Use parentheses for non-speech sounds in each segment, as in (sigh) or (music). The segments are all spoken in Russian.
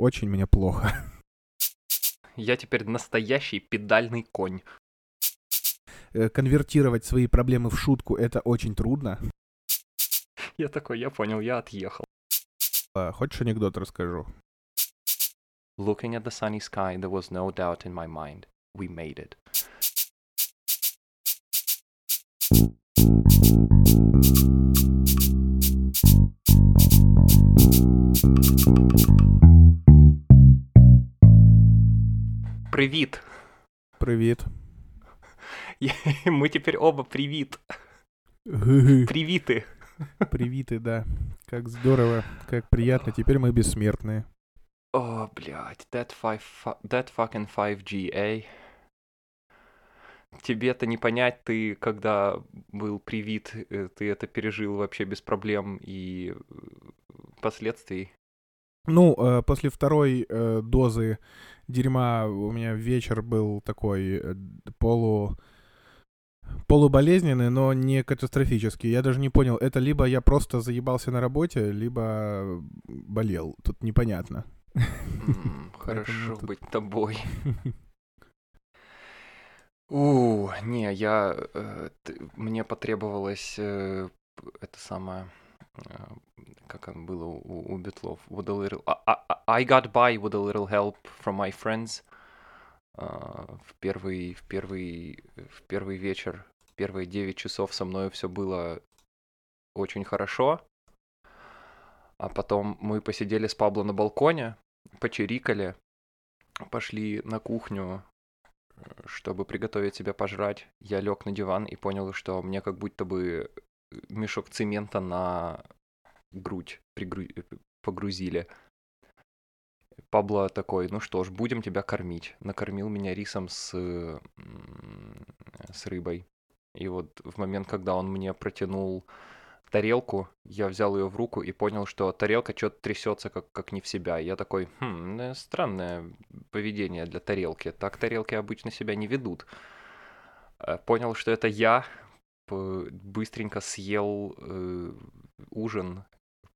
очень мне плохо. (laughs) Я теперь настоящий педальный конь. Э, конвертировать свои проблемы в шутку — это очень трудно. Я такой, я понял, я отъехал. А, Хочешь анекдот расскажу? Looking at the sunny sky, there was no doubt in my mind. We made it. Привіт! Привет. (laughs) Мы теперь оба привіт. Привет. Привіти. Привиты, да. Как здорово, как приятно. Теперь мы бессмертные. О, блядь, that, five, fu- that fucking 5G, эй. Тебе-то не понять, ты когда был привит, э, ты это пережил вообще без проблем и э, последствий. Ну, э, после второй э, дозы дерьма у меня вечер был такой э, полу полуболезненный, но не катастрофический. Я даже не понял, это либо я просто заебался на работе, либо болел. Тут непонятно. (laughs) Хорошо тут- быть тобой. У, не, я, мне потребовалось это самое, как оно было у, у Битлов, with a little, I, I- I got by with a little help from my friends А, в первый, в первый, в первый вечер, первые 9 часов со мной все было очень хорошо, а потом мы посидели с Пабло на балконе, почирикали, пошли на кухню, э, чтобы приготовить себе пожрать. Я лег на диван и понял, что мне как будто бы мешок цемента на грудь пригру- погрузили. Пабло такой, ну что ж, будем тебя кормить. Накормил меня рисом с, с рыбой. И вот в момент, когда он мне протянул тарелку, я взял ее в руку и понял, что тарелка что-то трясется как, как не в себя. Я такой, хм, э, странное поведение для тарелки. Так тарелки обычно себя не ведут. Э, Понял, что это я, быстренько съел э, ужин,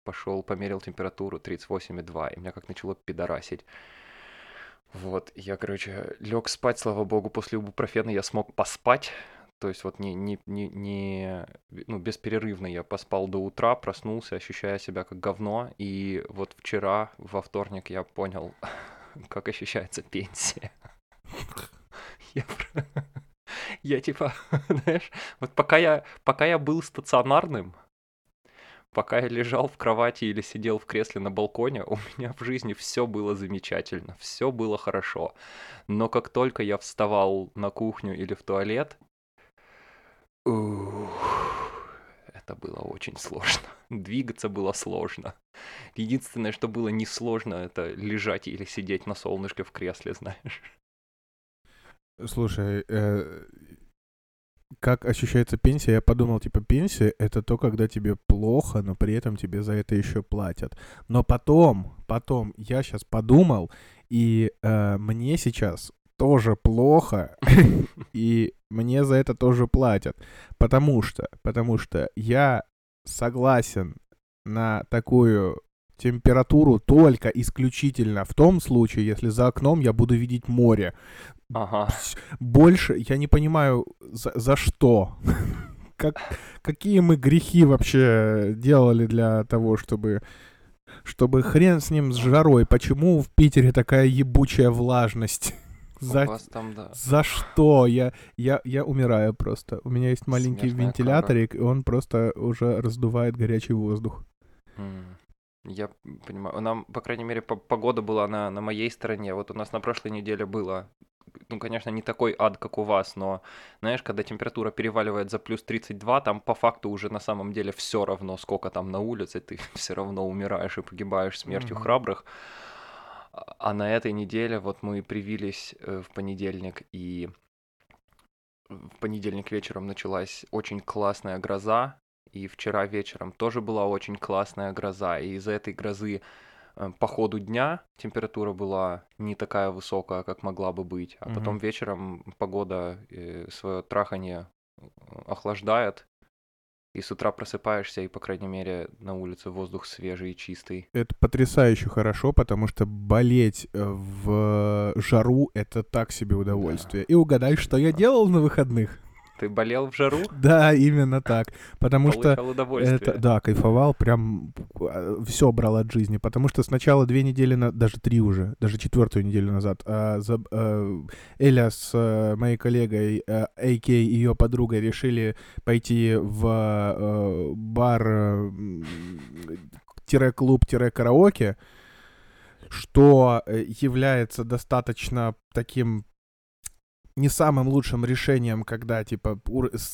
пошел, померил температуру 38,2, и меня как начало пидорасить. Вот, я, короче, лег спать, слава богу, после ибупрофена я смог поспать. То есть вот не, не, не, не, ну, бесперерывно я поспал до утра, проснулся, ощущая себя как говно. И вот вчера, во вторник, я понял, (laughs) как ощущается пенсия. (laughs) Я, я типа, (laughs) знаешь, вот пока я, пока я был стационарным, пока я лежал в кровати или сидел в кресле на балконе, (laughs) у меня в жизни все было замечательно, все было хорошо. Но как только я вставал на кухню или в туалет, это было очень сложно. (laughs) Двигаться было сложно. Единственное, что было несложно, это лежать или сидеть на солнышке в кресле, знаешь. Слушай, э, как ощущается пенсия? Я подумал, типа, пенсия — это то, когда тебе плохо, но при этом тебе за это еще платят. Но потом, потом, я сейчас подумал, и э, мне сейчас тоже плохо, (laughs) и мне за это тоже платят. Потому что, потому что я согласен на такую температуру только исключительно в том случае, если за окном я буду видеть море. Ага. Больше я не понимаю, за, за что. (laughs) Как, какие мы грехи вообще делали для того, чтобы... Чтобы хрен с ним, с жарой. Почему в Питере такая ебучая влажность? За, вас там, да. за что? Я, я, я умираю просто. У меня есть маленький Смертная вентиляторик, и он просто уже раздувает горячий воздух. Я понимаю. Нам, по крайней мере, по- погода была на, на моей стороне. Вот у нас на прошлой неделе было, ну, конечно, не такой ад, как у вас, но, знаешь, когда температура переваливает за плюс 32, там по факту уже на самом деле все равно, сколько там на улице, ты (laughs) все равно умираешь и погибаешь смертью Мгм. храбрых. А а на этой неделе вот мы привились э, в понедельник, и в понедельник вечером началась очень классная гроза, и вчера вечером тоже была очень классная гроза, и из-за этой грозы по ходу дня температура была не такая высокая, как могла бы быть, а потом Мгм. вечером погода свое трахание э, охлаждает, и с утра просыпаешься, и, по крайней мере, на улице воздух свежий и чистый. Это потрясающе хорошо, потому что болеть э, в жару — это так себе удовольствие. И угадай, что я делал на выходных? Ты болел в жару? (laughs) Да, именно так. Потому что это, да, кайфовал, прям все брал от жизни. Потому что сначала две недели, на, даже три уже, даже четвертую неделю назад, а, за, а, Эля с а, моей коллегой, а, AK и ее подругой решили пойти в а, бар клуб-караоке, что является достаточно таким не самым лучшим решением, когда, типа,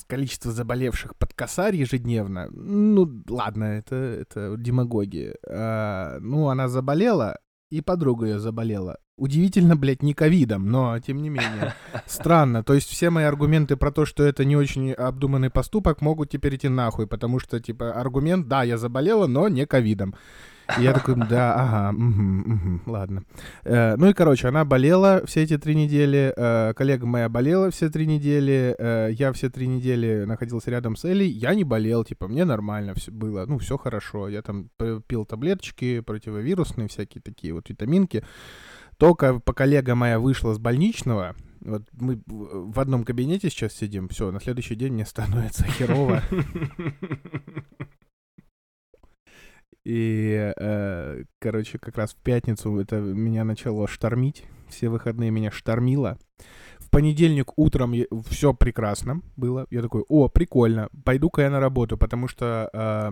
количество заболевших под косарь ежедневно. Ну, ладно, это, это демагогия. А, ну, она заболела, и подруга ее заболела. Удивительно, блядь, не ковидом, но тем не менее. (laughs) Странно. То есть все мои аргументы про то, что это не очень обдуманный поступок, могут теперь идти нахуй, потому что, типа, аргумент, да, я заболела, но не ковидом. Я такой, да, ага, угу, угу, ладно. Э, ну и, короче, она болела все эти три недели, э, коллега моя болела все три недели, э, я все три недели находился рядом с Элей, я не болел, типа, мне нормально все было, ну, все хорошо. Я там пил таблеточки противовирусные, всякие такие вот витаминки. Только по коллега моя вышла с больничного, вот мы в одном кабинете сейчас сидим, все, на следующий день мне становится (laughs) херово. (laughs) И, э, короче, как раз в пятницу это меня начало штормить. Все выходные меня штормило. В понедельник утром все прекрасно было. Я такой, о, прикольно, пойду-ка я на работу, потому что э,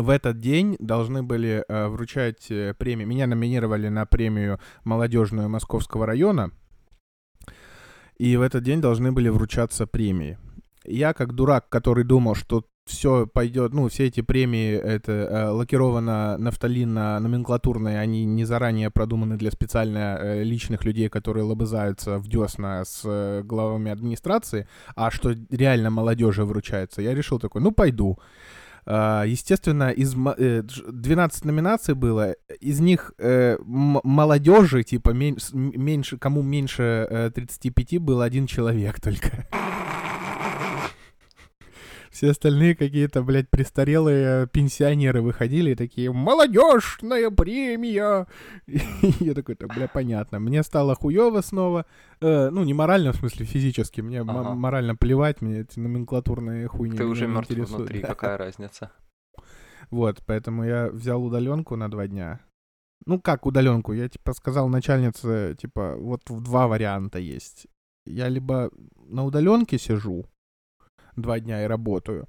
в этот день должны были э, вручать э, премию. Меня номинировали на премию молодежную Московского района. И в этот день должны были вручаться премии. Я, как дурак, который думал, что все пойдет, ну, все эти премии, это э, лакировано нафталина номенклатурные, они не заранее продуманы для специально э, личных людей, которые лобызаются в десна с э, главами администрации, а что реально молодежи вручается. Я решил такой, ну, пойду. Uh, естественно, из э, 12 номинаций было, из них э, молодежи, типа, меньше, кому меньше э, 35 был один человек только. Все остальные какие-то, блядь, престарелые пенсионеры выходили и такие «Молодежная премия!» и (laughs) Я такой, так, бля, понятно. Мне стало хуёво снова. Э, ну, не морально, в смысле, физически. Мне ага. морально плевать, мне эти номенклатурные хуйни Ты уже мертв внутри, (laughs) какая разница? Вот, поэтому я взял удаленку на два дня. Ну, как удаленку? Я, типа, сказал начальнице, типа, вот два варианта есть. Я либо на удаленке сижу, два дня и работаю.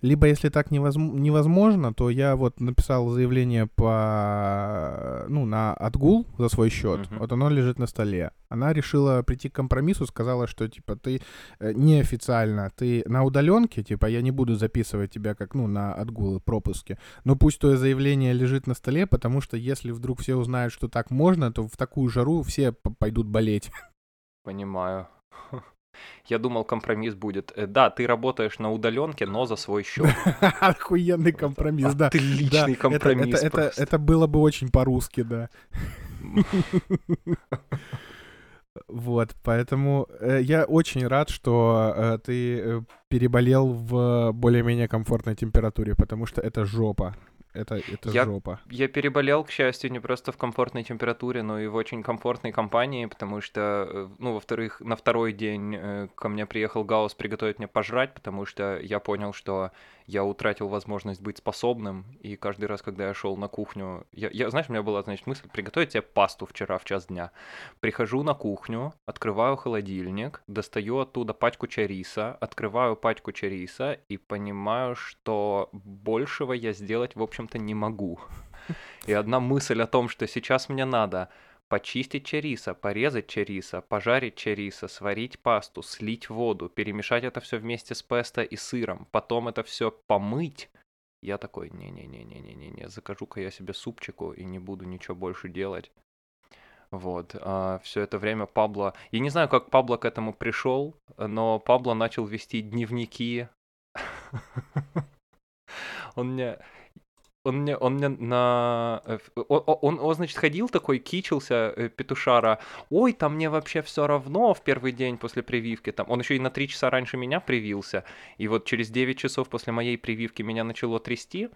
Либо, если так невозможно, то я вот написал заявление по, ну, на отгул за свой счет. Uh-huh. Вот оно лежит на столе. Она решила прийти к компромиссу, сказала, что, типа, ты э, неофициально, ты на удаленке, типа, я не буду записывать тебя как, ну, на отгулы, пропуски. Но пусть твое заявление лежит на столе, потому что если вдруг все узнают, что так можно, то в такую жару все пойдут болеть. Понимаю. (laughs) Я думал, компромисс будет. Э, да, ты работаешь на удаленке, но за свой счет. (laughs) Охуенный компромисс, да. Отличный компромисс. Это было бы очень по-русски, да. (laughs) Вот, поэтому э, я очень рад, что э, ты переболел в более-менее комфортной температуре, потому что это жопа это, это я, жопа. Я переболел, к счастью, не просто в комфортной температуре, но и в очень комфортной компании, потому что, э, ну, во-вторых, на второй день э, ко мне приехал Гаус приготовить мне пожрать, потому что я понял, что я утратил возможность быть способным, и каждый раз, когда я шел на кухню, я, я, знаешь, у меня была, значит, мысль приготовить себе пасту вчера в час дня. Прихожу на кухню, открываю холодильник, достаю оттуда пачку чариса, открываю пачку чариса и понимаю, что большего я сделать, в общем-то, не могу. И одна мысль о том, что сейчас мне надо почистить чариса, порезать чариса, пожарить чариса, сварить пасту, слить воду, перемешать это все вместе с песто и сыром, потом это все помыть. Я такой, не-не-не-не-не-не, закажу-ка я себе супчику и не буду ничего больше делать. Вот, а, все это время Пабло... Я не знаю, как Пабло к этому пришел, но Пабло начал вести дневники. (laughs) Он мне... он мне, он мне на... э, ф- о- о- Он, он, значит, ходил такой, кичился, э, петушара. Ой, там мне вообще все равно в первый день после прививки. Там. Он еще и на три часа раньше меня привился. И вот через 9 часов после моей прививки меня начало трясти.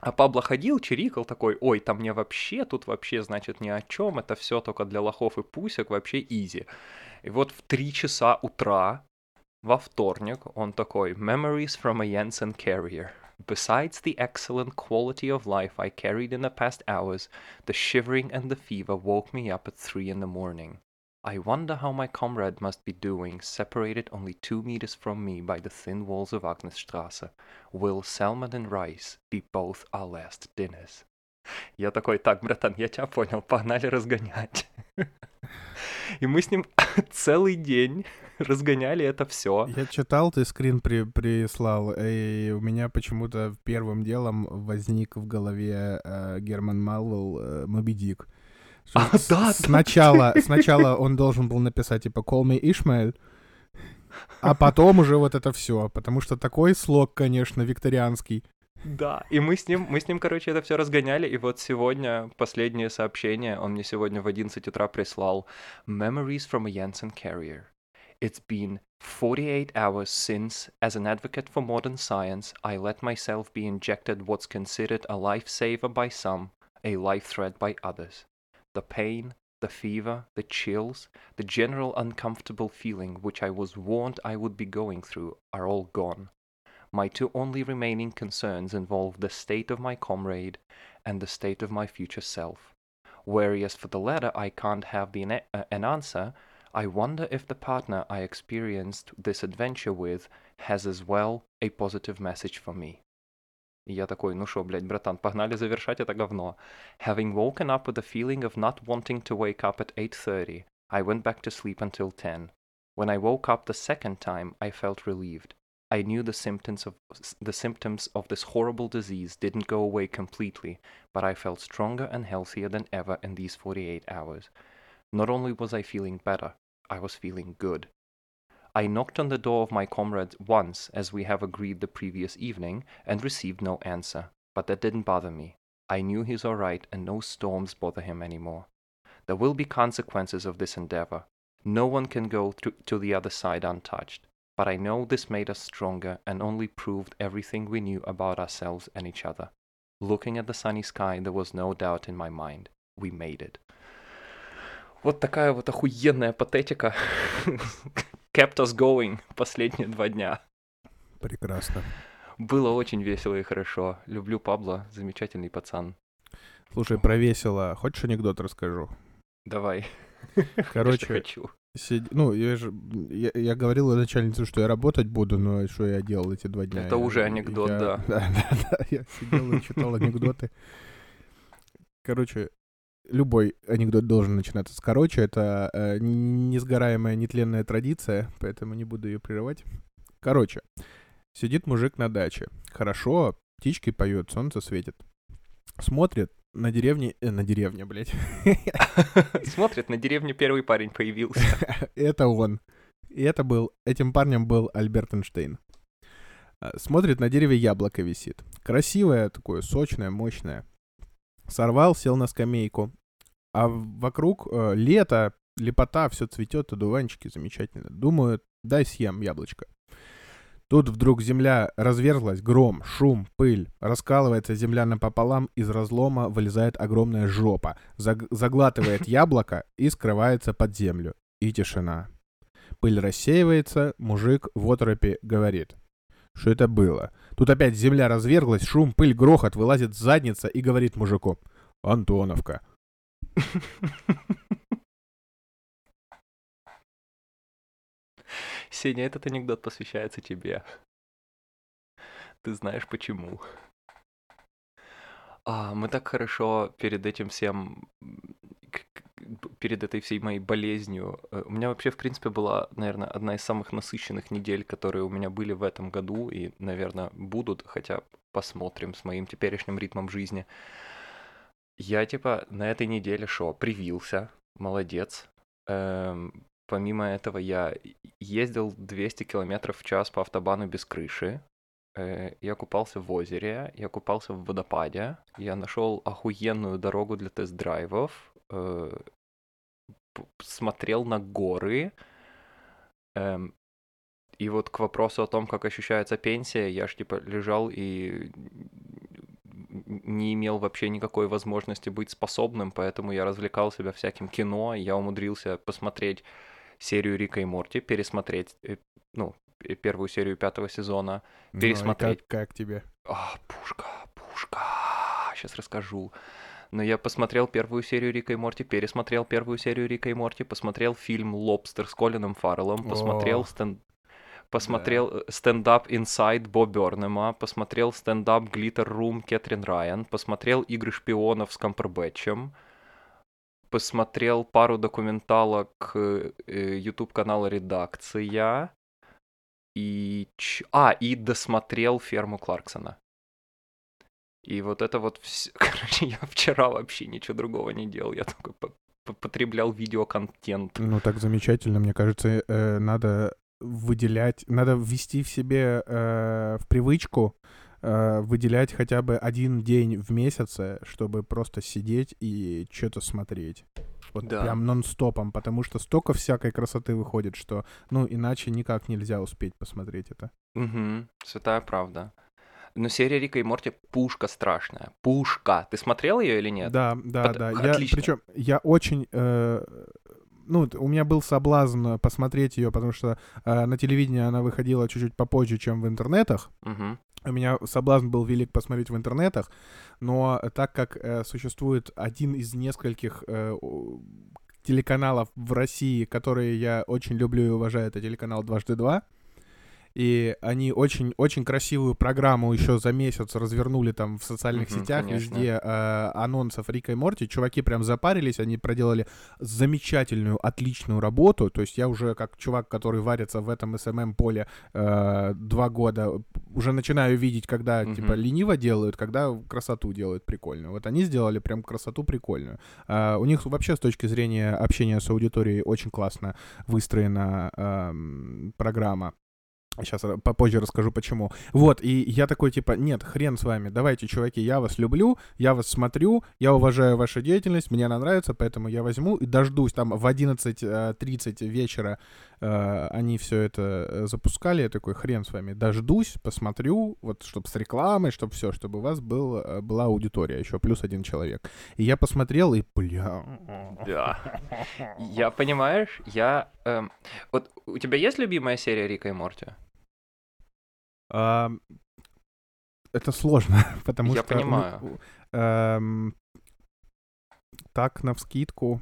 А Пабло ходил, чирикал такой, ой, там мне вообще, тут вообще, значит, ни о чем, это все только для лохов и пусек, вообще изи. И вот в 3 часа утра во вторник он такой, memories from a Jensen carrier. Besides the excellent quality of life I carried in the past hours, the shivering and the fever woke me up at three in the morning. I wonder how my comrade must be doing, separated only two meters from me by the thin walls of Agnesstrasse. Will salmon and rice be both our last dinners? Я такой, так, братан, я тебя понял, погнали разгонять. (laughs) И мы с ним (laughs) целый день разгоняли это все. Я читал, ты скрин при, прислал, и у меня почему-то первым делом возник в голове э, Герман Малвелл э, Моби Дик. А, с- да, да, сначала, сначала он должен был написать, типа, call me Ishmael, а потом уже вот это все, потому что такой слог, конечно, викторианский. Да, и мы с ним, мы с ним, короче, это все разгоняли, и вот сегодня последнее сообщение, он мне сегодня в 11 утра прислал Memories from a Janssen carrier. It's been 48 hours since, as an advocate for modern science, I let myself be injected what's considered a lifesaver by some, a life threat by others. The pain, the fever, the chills, the general uncomfortable feeling which I was warned I would be going through are all gone. My two only remaining concerns involve the state of my comrade and the state of my future self. Whereas for the latter I can't have the an, uh, an answer, I wonder if the partner I experienced this adventure with has as well a positive message for me. И я такой, ну шо, блядь, братан, погнали завершать это говно. Having woken up with the feeling of not wanting to wake up at 8.30, I went back to sleep until 10. When I woke up the second time, I felt relieved. I knew the symptoms of the symptoms of this horrible disease didn't go away completely, but I felt stronger and healthier than ever in these 48 hours. Not only was I feeling better, I was feeling good. I knocked on the door of my comrade once, as we have agreed the previous evening, and received no answer, but that didn't bother me. I knew he's all right and no storms bother him anymore. There will be consequences of this endeavor. No one can go to, to the other side untouched. But I know this made us stronger and only proved everything we knew about ourselves and each other. Looking at the sunny sky, there was no doubt in my mind. We made it. Вот такая вот охуенная патетика (laughs) kept us going последние два дня. Прекрасно. Было очень весело и хорошо. Люблю Пабло, замечательный пацан. Слушай, про весело. Хочешь анекдот расскажу? Давай. Короче, (laughs) хочу. Сид- ну, я же, я, я говорил начальнице, что я работать буду, но что я делал эти два дня? Это Я- уже анекдот, я- да. (laughs) Да, да, да, я сидел и читал анекдоты. Короче, любой анекдот должен начинаться с короче. Это э, несгораемая, нетленная традиция, поэтому не буду ее прерывать. Короче, сидит мужик на даче. Хорошо, птички поют, солнце светит. Смотрит на деревне... э, на деревне, блядь. (laughs) Смотрит, на деревне первый парень появился. (laughs) Это он. И это был... Этим парнем был Альберт Эйнштейн. А, Смотрит, на дереве яблоко висит. Красивое такое, сочное, мощное. Сорвал, сел на скамейку. А вокруг э, лето, лепота, все цветет, одуванчики замечательно. Думаю, дай съем яблочко. Тут вдруг земля разверзлась, гром, шум, пыль. Раскалывается земля напополам, из разлома вылезает огромная жопа, заг- заглатывает (laughs) яблоко и скрывается под землю. И тишина. Пыль рассеивается, мужик в оторопе говорит. Что это было? Тут опять земля разверглась, шум, пыль, грохот, вылазит задница и говорит мужику. Антоновка. (laughs) Сеня, этот анекдот посвящается тебе. Ты знаешь почему. А, мы так хорошо перед этим всем, перед этой всей моей болезнью. э, У меня вообще, в принципе, была, наверное, одна из самых насыщенных недель, которые у меня были в этом году и, наверное, будут, хотя посмотрим с моим теперешним ритмом жизни. Я, типа, на этой неделе шо, привился, молодец. Эм, помимо этого, я ездил 200 километров в час по автобану без крыши. Э, я купался в озере, я купался в водопаде, я нашел охуенную дорогу для тест-драйвов, э, смотрел на горы. эм, и вот к вопросу о том, как ощущается пенсия, я ж типа лежал и не имел вообще никакой возможности быть способным, поэтому я развлекал себя всяким кино, я умудрился посмотреть серию Рика и Морти, пересмотреть, э, ну, э, первую серию пятого сезона, Ну, пересмотреть. как, как тебе? А, пушка, пушка, сейчас расскажу. Но я посмотрел первую серию Рика и Морти, пересмотрел первую серию Рика и Морти, посмотрел фильм «Лобстер» с Колином Фарреллом, посмотрел О. стен- посмотрел э, стендап «Инсайд» Бо Бёрнема, посмотрел стендап «Глиттер Рум» Кэтрин Райан, посмотрел «Игры шпионов» с Кампербэтчем, посмотрел пару документалок э, YouTube-канала «Редакция», и... А, и досмотрел «Ферму Кларксона». И вот это вот все... (laughs) Короче, я вчера вообще ничего другого не делал. Я только по- по- потреблял видеоконтент. Ну, так замечательно, мне кажется, э, надо выделять, надо ввести в себе э, в привычку э, выделять хотя бы один день в месяце, чтобы просто сидеть и что-то смотреть. Вот Да. прям нон-стопом, потому что столько всякой красоты выходит, что, ну, иначе никак нельзя успеть посмотреть это. Угу, святая правда. Но серия Рика и Морти пушка страшная. Пушка. Ты смотрел ее или нет? Да, да, Под- да. Я, отлично. причем я очень, э, ну, у меня был соблазн посмотреть ее, потому что э, на телевидении она выходила чуть-чуть попозже, чем в интернетах. Угу. У меня соблазн был велик посмотреть в интернетах, но так как э, существует один из нескольких э, телеканалов в России, которые я очень люблю и уважаю, это телеканал «Дважды два», и они очень-очень красивую программу еще за месяц развернули там в социальных Мгм, сетях, конечно. везде э, анонсов Рика и Морти. Чуваки прям запарились, они проделали замечательную, отличную работу. То есть я уже как чувак, который варится в этом СММ-поле э, два года, уже начинаю видеть, когда Мгм. типа лениво делают, когда красоту делают прикольную. Вот они сделали прям красоту прикольную. А, у них вообще с точки зрения общения с аудиторией очень классно выстроена ам, программа. Сейчас попозже расскажу почему. Вот, и я такой, типа, нет, хрен с вами, давайте, чуваки, я вас люблю, я вас смотрю, я уважаю вашу деятельность, мне она нравится, поэтому я возьму и дождусь, там в 11.30 вечера э, они все это э, запускали, я такой, хрен с вами, дождусь, посмотрю, вот, чтобы с рекламой, чтобы все, чтобы у вас был, э, была аудитория, еще плюс один человек. И я посмотрел, и, бля... Да. Я, понимаешь, я... эм, вот у тебя есть любимая серия Рика и Морти? А, это сложно, (laughs) потому Я что... ну, понимаю. у- эм, так, навскидку...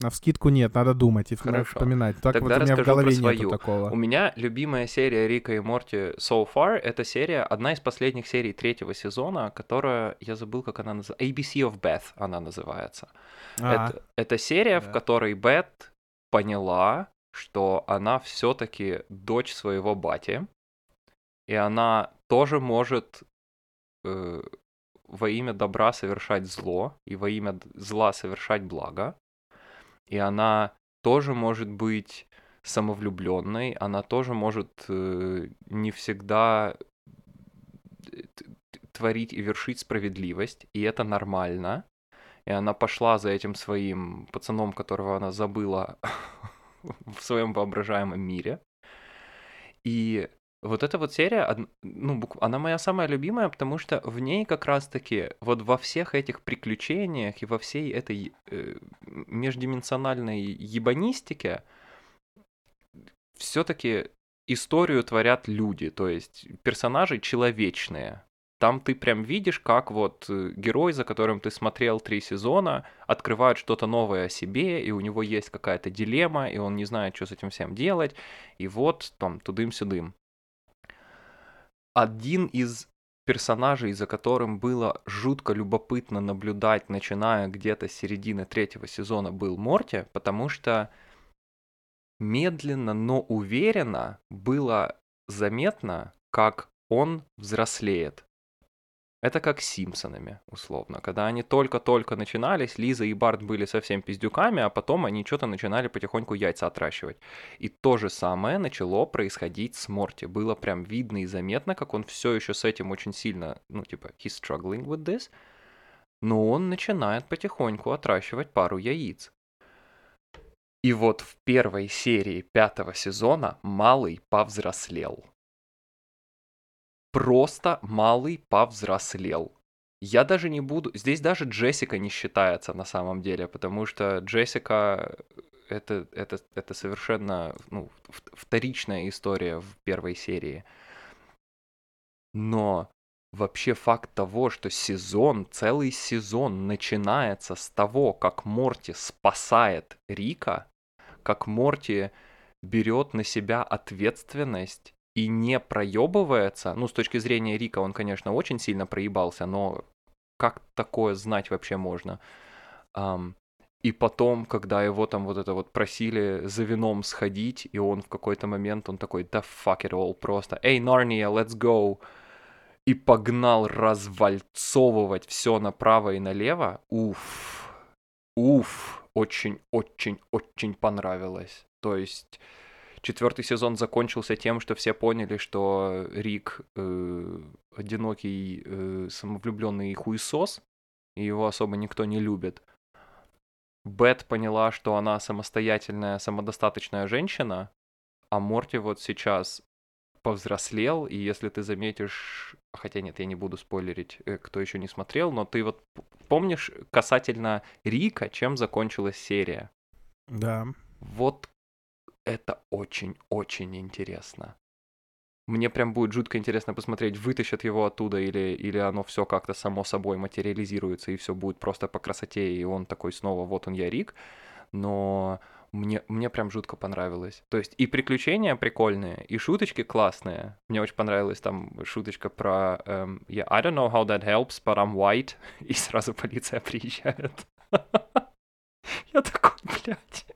Навскидку нет, надо думать и Хорошо. вспоминать. Так Тогда вот у меня в про голове свою. нету такого. У меня любимая серия Рика и Морти so far — это серия, одна из последних серий третьего сезона, которая, я забыл, как она называется, ABC of Beth она называется. А, Это, это серия, в да. которой Бет поняла, что она все-таки дочь своего бати, и она тоже может э, во имя добра совершать зло и во имя зла совершать благо. И она тоже может быть самовлюбленной, она тоже может э, не всегда э, творить и вершить справедливость, и это нормально. И она пошла за этим своим пацаном, которого она забыла (laughs) в своем воображаемом мире. И вот эта вот серия, ну, она моя самая любимая, потому что в ней как раз-таки вот во всех этих приключениях и во всей этой э, междименsionальной ебанистике все-таки историю творят люди, то есть персонажи человечные. Там ты прям видишь, как вот э, герой, за которым ты смотрел три сезона, открывает что-то новое о себе, и у него есть какая-то дилемма, и он не знает, что с этим всем делать, и вот там тудым-сюдым. Один из персонажей, за которым было жутко любопытно наблюдать, начиная где-то с середины третьего сезона, был Морти, потому что медленно, но уверенно было заметно, как он взрослеет. Это как с Симпсонами, условно. Когда они только-только начинались, Лиза и Барт были совсем пиздюками, а потом они что-то начинали потихоньку яйца отращивать. И то же самое начало происходить с Морти. Было прям видно и заметно, как он все еще с этим очень сильно, ну, типа, he's struggling with this, но он начинает потихоньку отращивать пару яиц. И вот в первой серии пятого сезона Малый повзрослел просто малый повзрослел. Я даже не буду... Здесь даже Джессика не считается на самом деле, потому что Джессика это, это, это совершенно ну, вторичная история в первой серии. Но вообще факт того, что сезон, целый сезон начинается с того, как Морти спасает Рика, как Морти берет на себя ответственность и не проебывается, ну, с точки зрения Рика он, конечно, очень сильно проебался, но как такое знать вообще можно? Um, и потом, когда его там вот это вот просили за вином сходить, и он в какой-то момент, он такой, да fuck it all, просто, эй, Нарния, let's go, и погнал развальцовывать все направо и налево, уф, уф, очень-очень-очень понравилось. То есть Четвертый сезон закончился тем, что все поняли, что Рик э, одинокий, э, самовлюбленный хуесос, и его особо никто не любит. Бет поняла, что она самостоятельная, самодостаточная женщина, а Морти вот сейчас повзрослел, и если ты заметишь, хотя нет, я не буду спойлерить, э, кто еще не смотрел, но ты вот помнишь касательно Рика, чем закончилась серия? Да. Вот это очень-очень интересно. Мне прям будет жутко интересно посмотреть, вытащат его оттуда или, или оно все как-то само собой материализируется, и все будет просто по красоте, и он такой снова, вот он я Рик. Но мне, мне прям жутко понравилось. То есть и приключения прикольные, и шуточки классные. Мне очень понравилась там шуточка про um, yeah, I don't know how that helps, but I'm white. (laughs) И сразу полиция приезжает. (laughs) Я такой, блядь.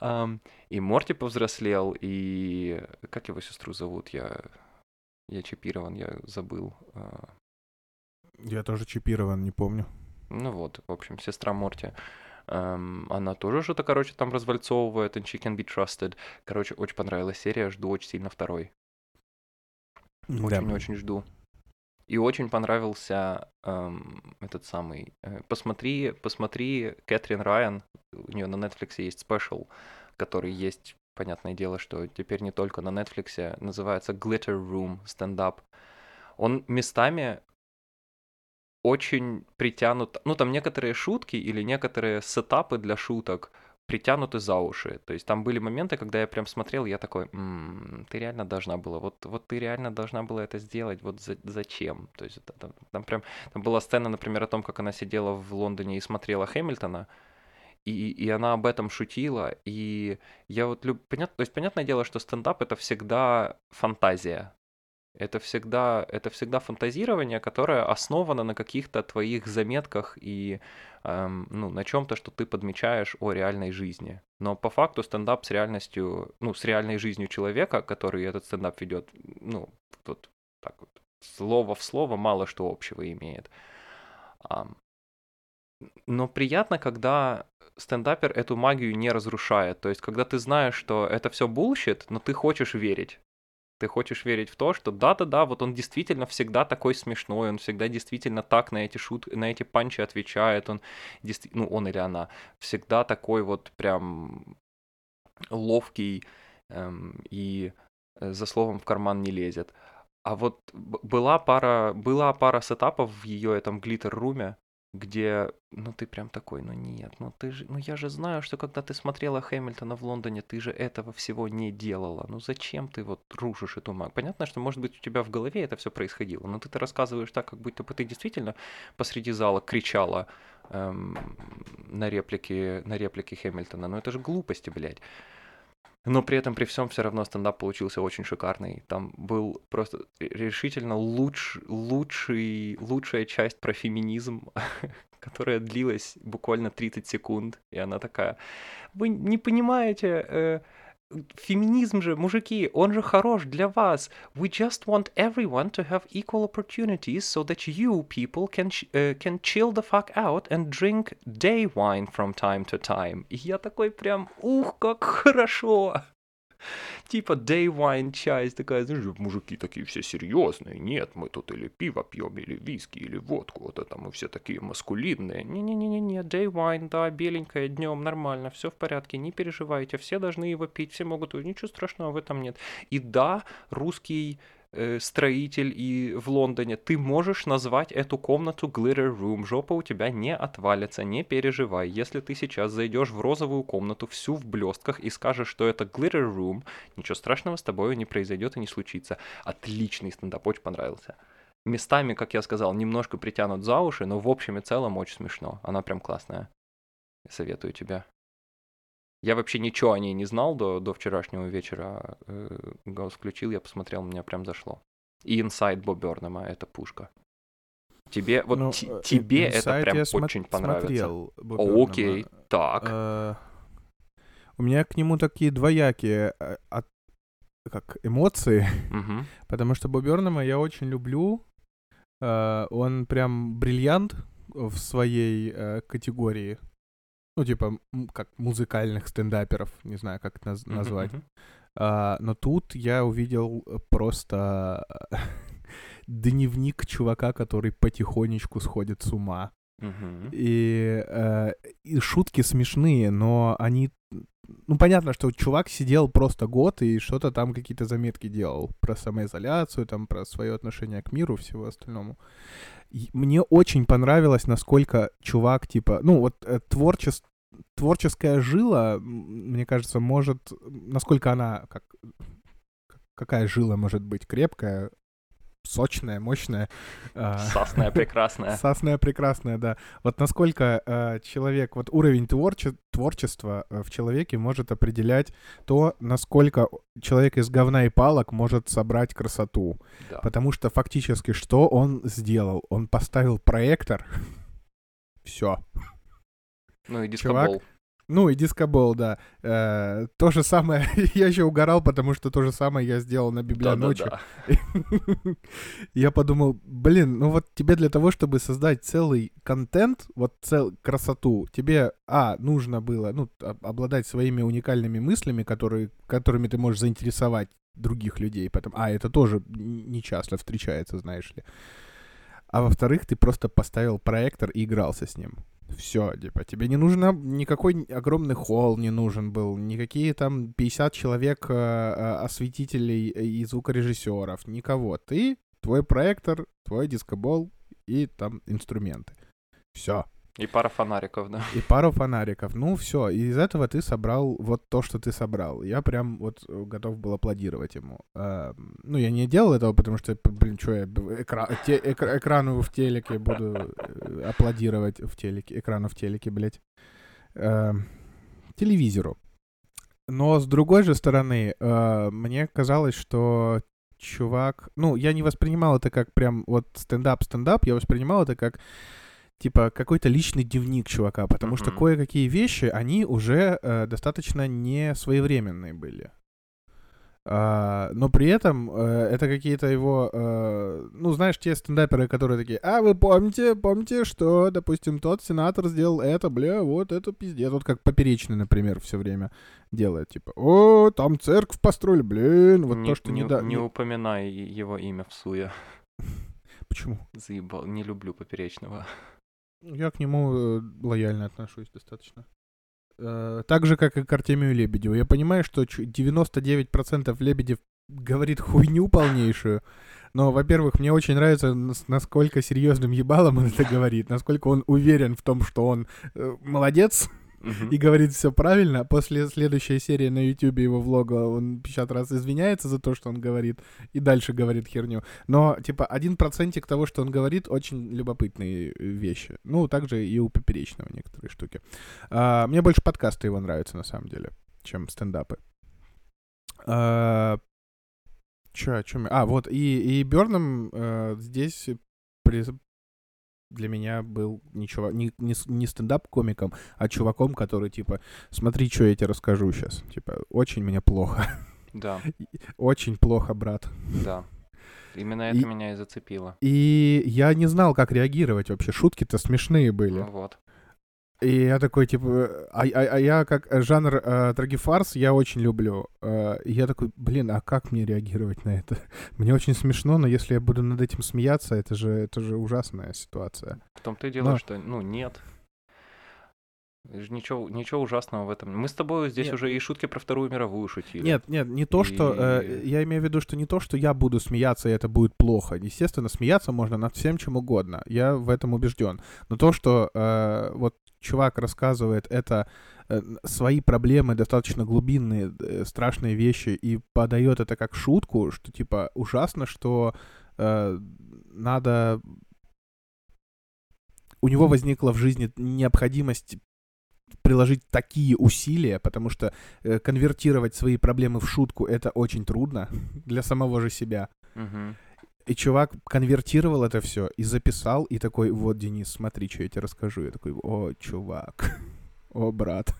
И Морти повзрослел, и... Как его сестру зовут? Я... Я чипирован, я забыл. А. Я тоже чипирован, не помню. Ну вот, в общем, сестра Морти. Um, она тоже что-то, короче, там развальцовывает, and she can be trusted. Короче, очень понравилась серия, жду очень сильно второй. Очень-очень да. жду. И очень понравился эм, этот самый. Э, посмотри, посмотри Кэтрин Райан. У нее на Netflix есть спешл, который есть, понятное дело, что теперь не только на Netflix, называется Glitter Room стендап. Он местами очень притянут, ну там некоторые шутки или некоторые сетапы для шуток притянуты за уши. То есть там были моменты, когда я прям смотрел, я такой, м-м, ты реально должна была, вот, вот ты реально должна была это сделать, вот за, зачем? То есть там, там прям, там была сцена, например, о том, как она сидела в Лондоне и смотрела Хэмилтона, и, и она об этом шутила, и я вот люб... Понятно, то есть понятное дело, что стендап это всегда фантазия, это всегда, это всегда фантазирование, которое основано на каких-то твоих заметках и эм, ну, на чем-то, что ты подмечаешь о реальной жизни. Но по факту стендап с реальностью, ну, с реальной жизнью человека, который этот стендап ведет, ну, вот так вот, слово в слово мало что общего имеет. Но приятно, когда стендапер эту магию не разрушает. То есть, когда ты знаешь, что это все bullshit, но ты хочешь верить. Ты хочешь верить в то, что да-да-да, вот он действительно всегда такой смешной, он всегда действительно так на эти шутки, на эти панчи отвечает, он, ну, он или она, всегда такой вот прям ловкий эм, и э, за словом в карман не лезет. А вот была пара, была пара сетапов в ее этом глиттер-руме, где, ну ты прям такой, ну нет, ну ты же, ну я же знаю, что когда ты смотрела Хэмилтона в Лондоне, ты же этого всего не делала. Ну зачем ты вот рушишь эту магию? Понятно, что может быть у тебя в голове это все происходило, но ты-то рассказываешь так, как будто бы ты действительно посреди зала кричала эм, на реплики, на реплики Хэмилтона. Ну это же глупости, блядь. Но при этом, при всем, все равно стендап получился очень шикарный. Там был просто решительно луч, лучший, лучшая часть про феминизм, (laughs) которая длилась буквально 30 секунд. И она такая, вы не понимаете, э, феминизм же, мужики, он же хорош для вас. We just want everyone to have equal opportunities so that you people can, uh, can chill the fuck out and drink day wine from time to time. И я такой прям, ух, как хорошо. Типа day wine часть такая, знаешь, мужики такие все серьезные. Нет, мы тут или пиво пьем, или виски, или водку. Вот это мы все такие маскулинные. Не-не-не-не, day wine, да, беленькое, днем, нормально, все в порядке, не переживайте. Все должны его пить, все могут, ничего страшного в этом нет. И да, русский Э, строитель и в Лондоне, ты можешь назвать эту комнату Glitter Room. Жопа у тебя не отвалится, не переживай. Если ты сейчас зайдешь в розовую комнату, всю в блестках, и скажешь, что это Glitter Room, ничего страшного с тобой не произойдет и не случится. Отличный стендап, очень понравился. Местами, как я сказал, немножко притянут за уши, но в общем и целом очень смешно. Она прям классная. Советую тебе. Я вообще ничего о ней не знал до, до вчерашнего вечера. Э, Гаус включил, я посмотрел, меня прям зашло. И инсайд Бо Бернема — это пушка. Тебе, вот ну, т- э, тебе это прям очень понравится. О, окей, так. Э, у меня к нему такие двоякие от, как эмоции, угу. (laughs) потому что Бо Бернема я очень люблю. Он прям бриллиант в своей категории ну, типа, как музыкальных стендаперов, не знаю, как это наз- назвать. Uh-huh, А, но тут я увидел просто (laughs) дневник чувака, который потихонечку сходит с ума. Uh-huh. И, э, и шутки смешные, но они... Ну, понятно, что чувак сидел просто год и что-то там какие-то заметки делал про самоизоляцию, там, про свое отношение к миру, всего остальному. И мне очень понравилось, насколько чувак, типа, ну, вот э, творчество, творческая жила, мне кажется, может, насколько она, как, какая жила может быть крепкая, сочная, мощная. А, Сасная, (laughs) прекрасная. Сасная, прекрасная, да. Вот насколько э, человек, вот уровень творче, творчества э, в человеке может определять то, насколько человек из говна и палок может собрать красоту. Да. Потому что фактически что он сделал? Он поставил проектор. (laughs) Все. Ну и дискобол. Чувак, ну и дискобол, да. Э, то же самое, (laughs) я еще угорал, потому что то же самое я сделал на библионочи. Да, да, да. я подумал, блин, ну вот тебе для того, чтобы создать целый контент, вот цел красоту, тебе, а, нужно было, ну, обладать своими уникальными мыслями, которые, которыми ты можешь заинтересовать других людей. Потом, а, это тоже не часто встречается, знаешь ли. А во-вторых, ты просто поставил проектор и игрался с ним. Все, типа, тебе не нужно, никакой огромный холл не нужен был, никакие там 50 человек э, э, осветителей и звукорежиссеров, никого. Ты, твой проектор, твой дискобол и там инструменты. Все. И пара фонариков, да. И пару фонариков. Ну, все. И из этого ты собрал вот то, что ты собрал. Я прям вот готов был аплодировать ему. А, ну, я не делал этого, потому что, блин, что я экра... те... экра... экрану в телеке буду э, аплодировать в телеке. Экрану в телеке, блядь. А, телевизору. Но с другой же стороны, э, мне казалось, что чувак... Ну, я не воспринимал это как прям вот стендап-стендап, я воспринимал это как типа какой-то личный дневник чувака, потому mm-hmm. что кое-какие вещи, они уже э, достаточно не своевременные были. А, но при этом э, это какие-то его, э, ну, знаешь, те стендаперы, которые такие, а вы помните, помните, что, допустим, тот сенатор сделал это, бля, вот это пиздец. Вот как Поперечный, например, все время делает, типа, о, там церковь построили, блин, вот не, то, что не, не да... Не упоминай его имя в суе. (laughs) Почему? Заебал, не люблю Поперечного. Я к нему э, лояльно отношусь достаточно. Э, так же, как и к Артемию Лебедеву. Я понимаю, что 99% Лебедев говорит хуйню полнейшую, но, во-первых, мне очень нравится, насколько серьезным ебалом он это говорит, насколько он уверен в том, что он э, молодец, и говорит все правильно. После следующей серии на YouTube его влога он 50 раз извиняется за то, что он говорит, и дальше говорит херню. Но, типа, один процентик того, что он говорит, очень любопытные э, вещи. Ну, также и у Поперечного некоторые штуки. А, мне больше подкасты его нравятся, на самом деле, чем стендапы. А, Чё, чё, а, вот, и, и Бёрном э, здесь при, для меня был не, чувак, не, не, не стендап-комиком, а чуваком, который, типа, смотри, что я тебе расскажу сейчас. Типа, очень мне плохо. Да, Очень плохо, брат. да. Именно И- это меня и зацепило. И я не знал, как реагировать вообще. Шутки-то смешные были. Ну вот. И я такой, типа, а, а- а я как э, жанр э, трагифарс я очень люблю. Э, и я такой, блин, а как мне реагировать на это? (laughs) Мне очень смешно, но если я буду над этим смеяться, это же, это же ужасная ситуация. В том-то и дело, Но- что, ну, нет. Ничего, ничего ужасного в этом. Мы с тобой здесь Нет. уже и шутки про Вторую мировую шутили. Нет, нет, не то, что... э, И- я имею в виду, что не то, что я буду смеяться, и это будет плохо. Естественно, смеяться можно над всем, чем угодно. Я в этом убежден. Но то, что э, вот чувак рассказывает это э, свои проблемы достаточно глубинные, э, страшные вещи, и подает это как шутку, что типа ужасно, что э, надо... У него возникла в жизни необходимость приложить такие усилия, потому что э, конвертировать свои проблемы в шутку это очень трудно (laughs) для самого же себя. Мгм. И чувак конвертировал это все и записал, и такой, вот, Денис, смотри, что я тебе расскажу. Я такой, о, чувак, (laughs) о, брат.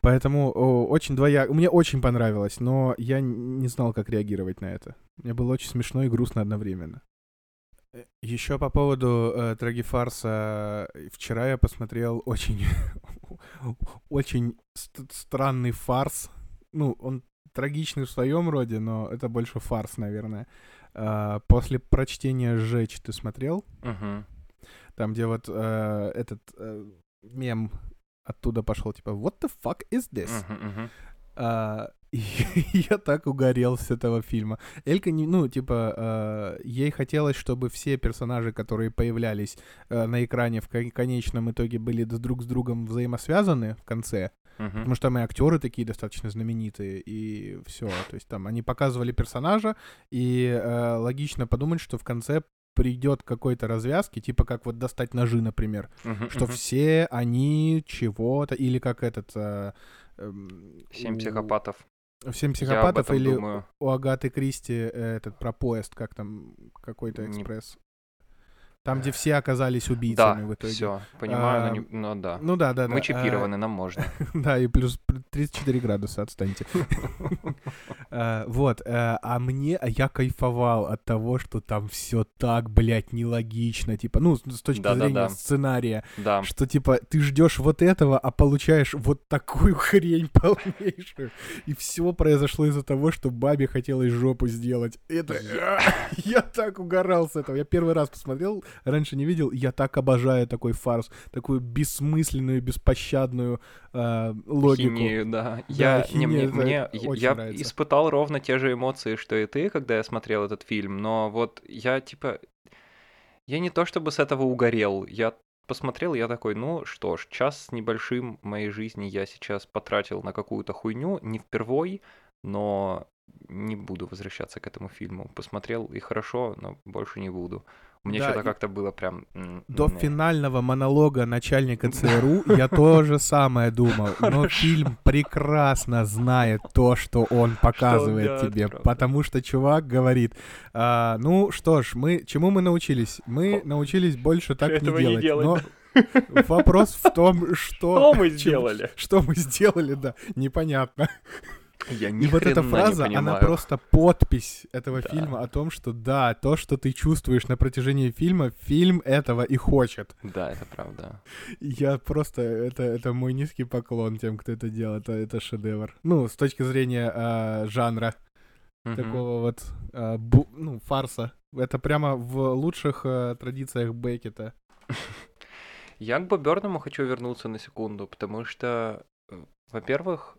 Поэтому о, очень двояк. Мне очень понравилось, но я не знал, как реагировать на это. Мне было очень смешно и грустно одновременно. Еще по поводу э, трагифарса. Вчера я посмотрел очень, (laughs) очень ст- странный фарс. Ну, он трагичный в своем роде, но это больше фарс, наверное. А, после прочтения «Сжечь» ты смотрел? Мгм. Там, где вот э, этот э, мем оттуда пошел, типа, what the fuck is this? Мгм. А, и (laughs) я так угорел с этого фильма. Элька, не, ну, типа, э, ей хотелось, чтобы все персонажи, которые появлялись э, на экране в кон- конечном итоге были друг с другом взаимосвязаны в конце, Мгм. потому что там и актеры такие достаточно знаменитые, и все. То есть там они показывали персонажа, и э, логично подумать, что в конце придет какой-то развязке, типа как вот достать ножи, например, Мгм, что мгм. все они чего-то, или как этот... э, эм, Семь у- психопатов. Семь психопатов или думаю. у Агаты Кристи э, этот про поезд, как там, какой-то экспресс. Там, где все оказались убийцами Да, в итоге. все, понимаю, но, А, не- но да. Ну да, да, да. Мы а, чипированы, нам можно. (laughs) Да, и плюс 34 градуса, отстаньте. (laughs) А, Вот, э, а мне, а я кайфовал от того, что там все так, блядь, нелогично, типа, ну, с точки зрения сценария, что, типа, ты ждешь вот этого, а получаешь вот такую (laughs) хрень полнейшую. И все произошло из-за того, что бабе хотелось жопу сделать. Это... Я так угорал с этого. Я первый раз посмотрел, раньше не видел. Я так обожаю такой фарс, такую бессмысленную, беспощадную э, логику. Хинею, да. Я, не, мне, мне- я нравится. испытал ровно те же эмоции, что и ты, когда я смотрел этот фильм, но вот я типа... Я не то чтобы с этого угорел, я посмотрел, я такой, ну что ж, час с небольшим моей жизни я сейчас потратил на какую-то хуйню, не впервой, но не буду возвращаться к этому фильму. Посмотрел и хорошо, но больше не буду. Мне Да, что-то как-то было прям... До не. финального монолога начальника (laughs) ЦРУ я тоже самое думал. Но фильм прекрасно знает то, что он показывает тебе. Потому что чувак говорит, «А, ну что ж, мы чему мы научились? Мы научились больше так не делать. Но (laughs) вопрос в том, что... Что мы (laughs) сделали? Что мы сделали, да, непонятно. Я ни И вот эта фраза, она просто подпись этого Да. фильма о том, что да, то, что ты чувствуешь на протяжении фильма, фильм этого и хочет. Да, это правда. Я просто, это, это мой низкий поклон тем, кто это делал, это, это шедевр. Ну, с точки зрения а, жанра, Мгм. такого вот, а, бу- ну, фарса. Это прямо в лучших а, традициях Беккета. (laughs) Я к Боберному хочу вернуться на секунду, потому что, э, во-первых,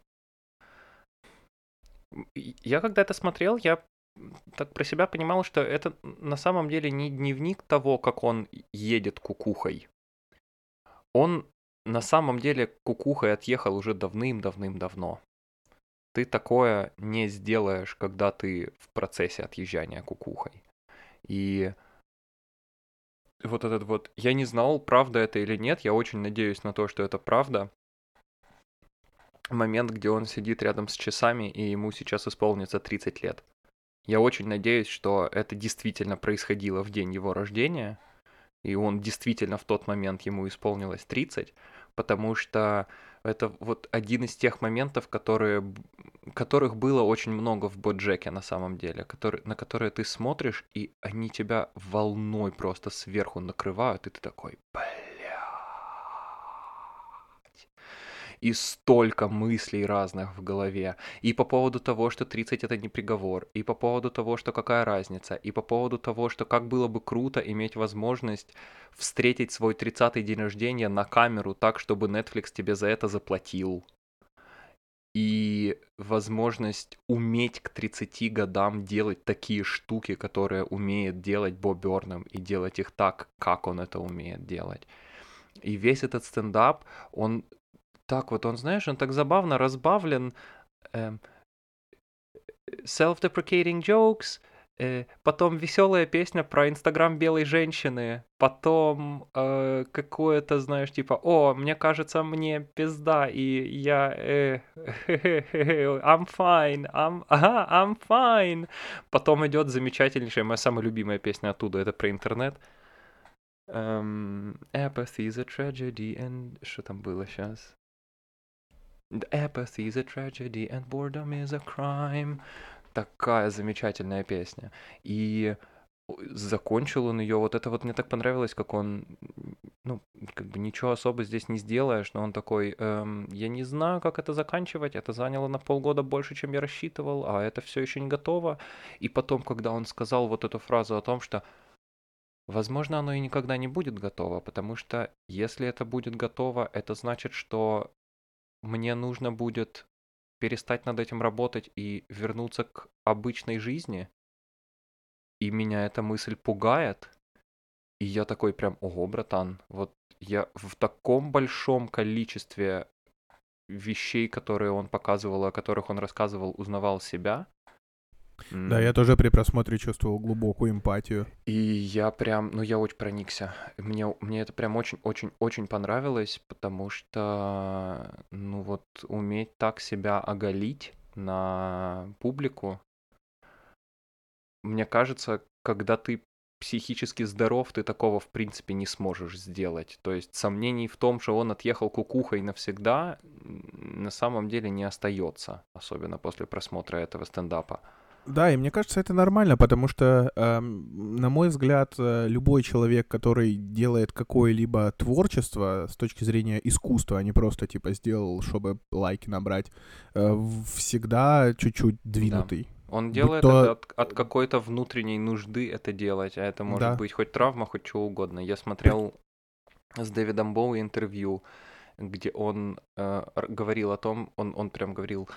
я когда это смотрел, я так про себя понимал, что это на самом деле не дневник того, как он едет кукухой. Он на самом деле кукухой отъехал уже давным-давным-давно. Ты такое не сделаешь, когда ты в процессе отъезжания кукухой. И вот этот вот, я не знал, правда это или нет, я очень надеюсь на то, что это правда. Момент, где он сидит рядом с часами, и ему сейчас исполнится 30 лет. Я очень надеюсь, что это действительно происходило в день его рождения, и он действительно в тот момент ему исполнилось 30, потому что это вот один из тех моментов, которые, которых было очень много в Боджеке на самом деле, который, на которые ты смотришь, и они тебя волной просто сверху накрывают, и ты такой, блядь и столько мыслей разных в голове. И по поводу того, что 30 это не приговор, и по поводу того, что какая разница, и по поводу того, что как было бы круто иметь возможность встретить свой 30-й день рождения на камеру так, чтобы Netflix тебе за это заплатил. И возможность уметь к 30 годам делать такие штуки, которые умеет делать Боб Бёрном, и делать их так, как он это умеет делать. И весь этот стендап, он так вот, он, знаешь, он так забавно разбавлен э, self-deprecating jokes, э, потом веселая песня про Инстаграм белой женщины, потом э, какое-то, знаешь, типа, о, мне кажется, мне пизда, и я, э, (laughs) I'm fine, I'm, (laughs) ага, I'm fine. Потом идет замечательнейшая, моя самая любимая песня оттуда, это про интернет. Um, apathy is a tragedy and... Что там было сейчас? Apathy is a tragedy and boredom is a crime. Такая замечательная песня. И закончил он ее, вот это вот мне так понравилось, как он, ну, как бы ничего особо здесь не сделаешь, но он такой, эм, я не знаю, как это заканчивать, это заняло на полгода больше, чем я рассчитывал, а это все еще не готово. И потом, когда он сказал вот эту фразу о том, что Возможно, оно и никогда не будет готово, потому что если это будет готово, это значит, что мне нужно будет перестать над этим работать и вернуться к обычной жизни, и меня эта мысль пугает, и я такой прям, ого, братан, вот я в таком большом количестве вещей, которые он показывал, о которых он рассказывал, узнавал себя, да, я тоже при просмотре чувствовал глубокую эмпатию. И я прям, ну я очень проникся. Мне, мне это прям очень-очень-очень понравилось, потому что, ну вот, уметь так себя оголить на публику, мне кажется, когда ты психически здоров, ты такого в принципе не сможешь сделать. То есть сомнений в том, что он отъехал кукухой навсегда, на самом деле не остается, особенно после просмотра этого стендапа. Да, и мне кажется, это нормально, потому что, э, на мой взгляд, э, любой человек, который делает какое-либо творчество с точки зрения искусства, а не просто типа сделал, чтобы лайки набрать, э, всегда чуть-чуть двинутый. Да. Он делает то... это от, от какой-то внутренней нужды это делать, а это может да. быть хоть травма, хоть что угодно. Я смотрел с Дэвидом Боуи интервью, где он э, говорил о том, он, он прям говорил,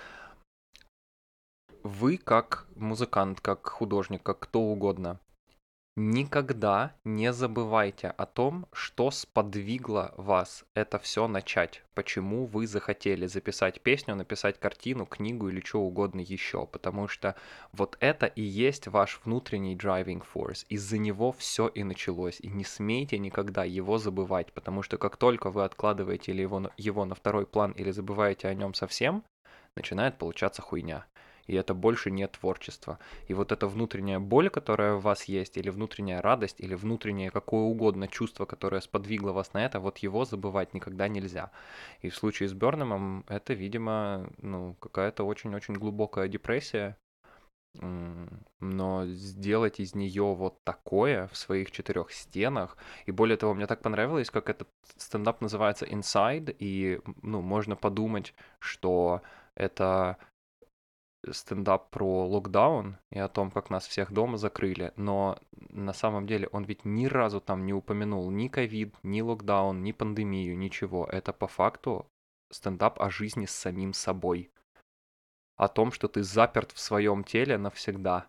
вы как музыкант, как художник, как кто угодно, никогда не забывайте о том, что сподвигло вас это все начать. Почему вы захотели записать песню, написать картину, книгу или что угодно еще. Потому что вот это и есть ваш внутренний driving force. Из-за него все и началось. И не смейте никогда его забывать, потому что как только вы откладываете его, его на второй план или забываете о нем совсем, начинает получаться хуйня и это больше не творчество. И вот эта внутренняя боль, которая у вас есть, или внутренняя радость, или внутреннее какое угодно чувство, которое сподвигло вас на это, вот его забывать никогда нельзя. И в случае с Бернемом это, видимо, ну, какая-то очень-очень глубокая депрессия, но сделать из нее вот такое в своих четырех стенах, и более того, мне так понравилось, как этот стендап называется Inside, и, ну, можно подумать, что это стендап про локдаун и о том, как нас всех дома закрыли, но на самом деле он ведь ни разу там не упомянул ни ковид, ни локдаун, ни пандемию, ничего. Это по факту стендап о жизни с самим собой. О том, что ты заперт в своем теле навсегда.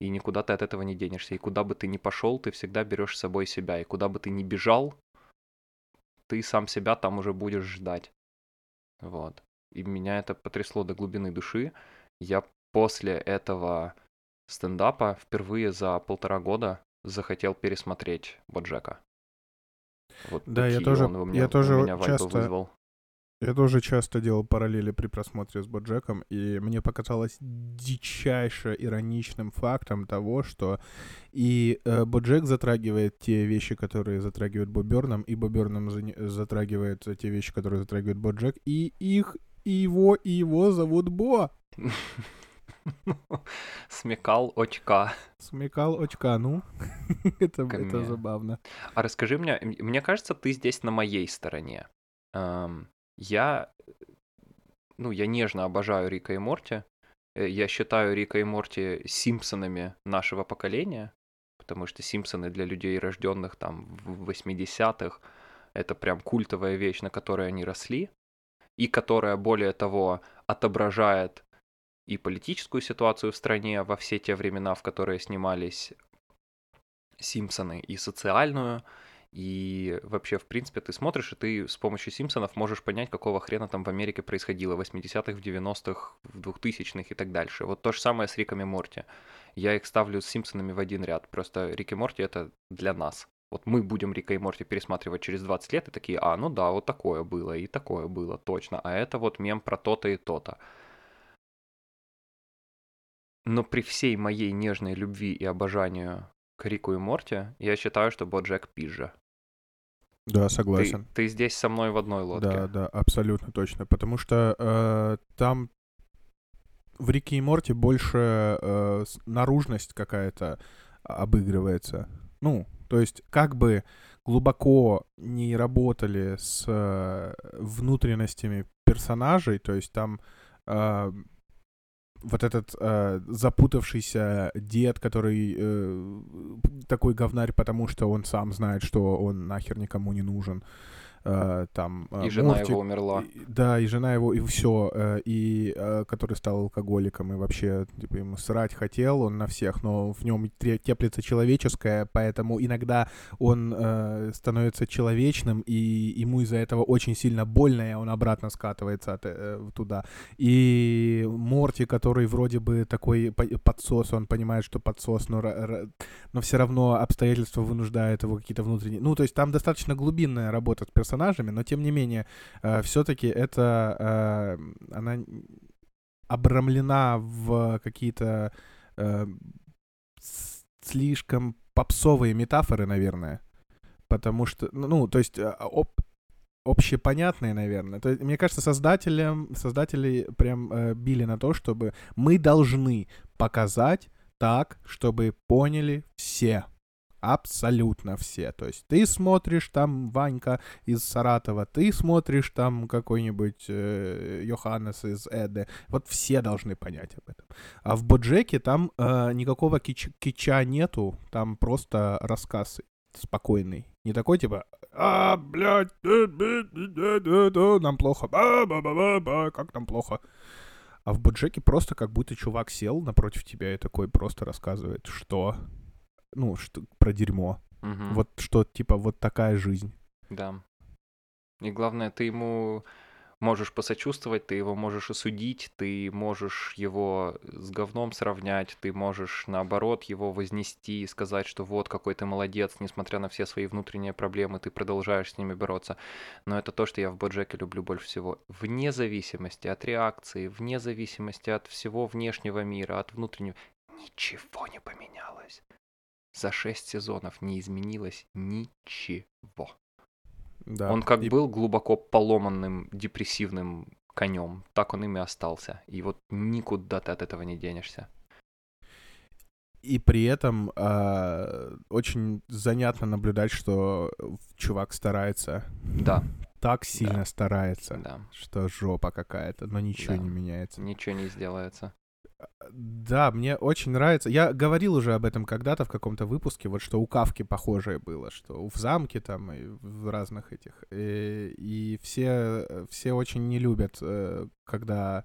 И никуда ты от этого не денешься. И куда бы ты ни пошел, ты всегда берешь с собой себя. И куда бы ты ни бежал, ты сам себя там уже будешь ждать. Вот. И меня это потрясло до глубины души я после этого стендапа впервые за полтора года захотел пересмотреть Боджека. Вот да, я тоже, меня, я тоже часто, вызвал. Я тоже часто делал параллели при просмотре с Боджеком, и мне показалось дичайше ироничным фактом того, что и э, Боджек затрагивает те вещи, которые затрагивает Боберном, и Боберном затрагивает те вещи, которые затрагивает Боджек, и их, и его, и его зовут Бо. (laughs) Смекал очка. Смекал очка, ну, (laughs) это, это забавно. А расскажи мне, мне кажется, ты здесь на моей стороне. Я, ну, я нежно обожаю Рика и Морти. Э, я считаю Рика и Морти Симпсонами нашего поколения, потому что Симпсоны для людей, рожденных там в 80-х, это прям культовая вещь, на которой они росли, и которая, более того, отображает и политическую ситуацию в стране во все те времена, в которые снимались Симпсоны, и социальную, и вообще, в принципе, ты смотришь, и ты с помощью Симпсонов можешь понять, какого хрена там в Америке происходило в 80-х, в 90-х, в 2000-х и так дальше. Вот то же самое с Риком и Морти. Я их ставлю с Симпсонами в один ряд. Просто Рик и Морти — это для нас. Вот мы будем Рика и Морти пересматривать через 20 лет и такие, а, ну да, вот такое было, и такое было, точно. А это вот мем про то-то и то-то. Но при всей моей нежной любви и обожанию к Рику и Морти, я считаю, что Боджек пизжа. Да, согласен. Ты, ты здесь со мной в одной лодке. Да, да, абсолютно точно. Потому что э, там в Рике и Морте больше э, наружность какая-то обыгрывается. Ну, то есть как бы глубоко не работали с э, внутренностями персонажей, то есть там э, вот этот э, запутавшийся дед, который э, такой говнарь, потому что он сам знает, что он нахер никому не нужен. Э, там, э, и жена его умерла. Да, и жена его, и все. Э, и который стал алкоголиком, и вообще, типа, ему срать хотел он на всех, но в нем теплится человеческое, поэтому иногда он становится человечным, и ему из-за этого очень сильно больно, и он обратно скатывается от, туда. И Морти, который вроде бы такой подсос, он понимает, что подсос, но, но все равно обстоятельства вынуждают его какие-то внутренние... Ну, то есть там достаточно глубинная работа с персонажем, персонажами, но тем не менее, э, все-таки это э, она обрамлена в какие-то э, слишком попсовые метафоры, наверное. Потому что, ну, ну то есть, э, об, общепонятные, наверное. То есть, мне кажется, создателям, создатели прям э, били на то, чтобы мы должны показать так, чтобы поняли все. Абсолютно все. То есть ты смотришь там Ванька из Саратова, ты смотришь там какой-нибудь э, Йоханнес из Эды. Вот все должны понять об этом. А в Боджеке там э, никакого кич- кича нету, там просто рассказ спокойный. Не такой типа, а, блядь, нам плохо, ба -ба -ба -ба -ба, как нам плохо. А в Боджеке просто как будто чувак сел напротив тебя и такой просто рассказывает, что ну, что, про дерьмо. Угу. Вот что, типа, вот такая жизнь. Да. И главное, ты ему можешь посочувствовать, ты его можешь осудить, ты можешь его с говном сравнять, ты можешь, наоборот, его вознести и сказать, что вот какой ты молодец, несмотря на все свои внутренние проблемы, ты продолжаешь с ними бороться. Но это то, что я в Боджеке люблю больше всего. Вне зависимости от реакции, вне зависимости от всего внешнего мира, от внутреннего, ничего не поменялось. За шесть сезонов не изменилось ничего. Да. Он как и... был глубоко поломанным, депрессивным конем, так он им и остался. И вот никуда ты от этого не денешься. И при этом э, очень занятно наблюдать, что чувак старается. Да. Так сильно да. старается, да. что жопа какая-то, но ничего да. не меняется. Ничего не сделается. Да, мне очень нравится. Я говорил уже об этом когда-то в каком-то выпуске, вот что у Кавки похожее было, что в замке там и в разных этих. И, и все, все очень не любят, э, когда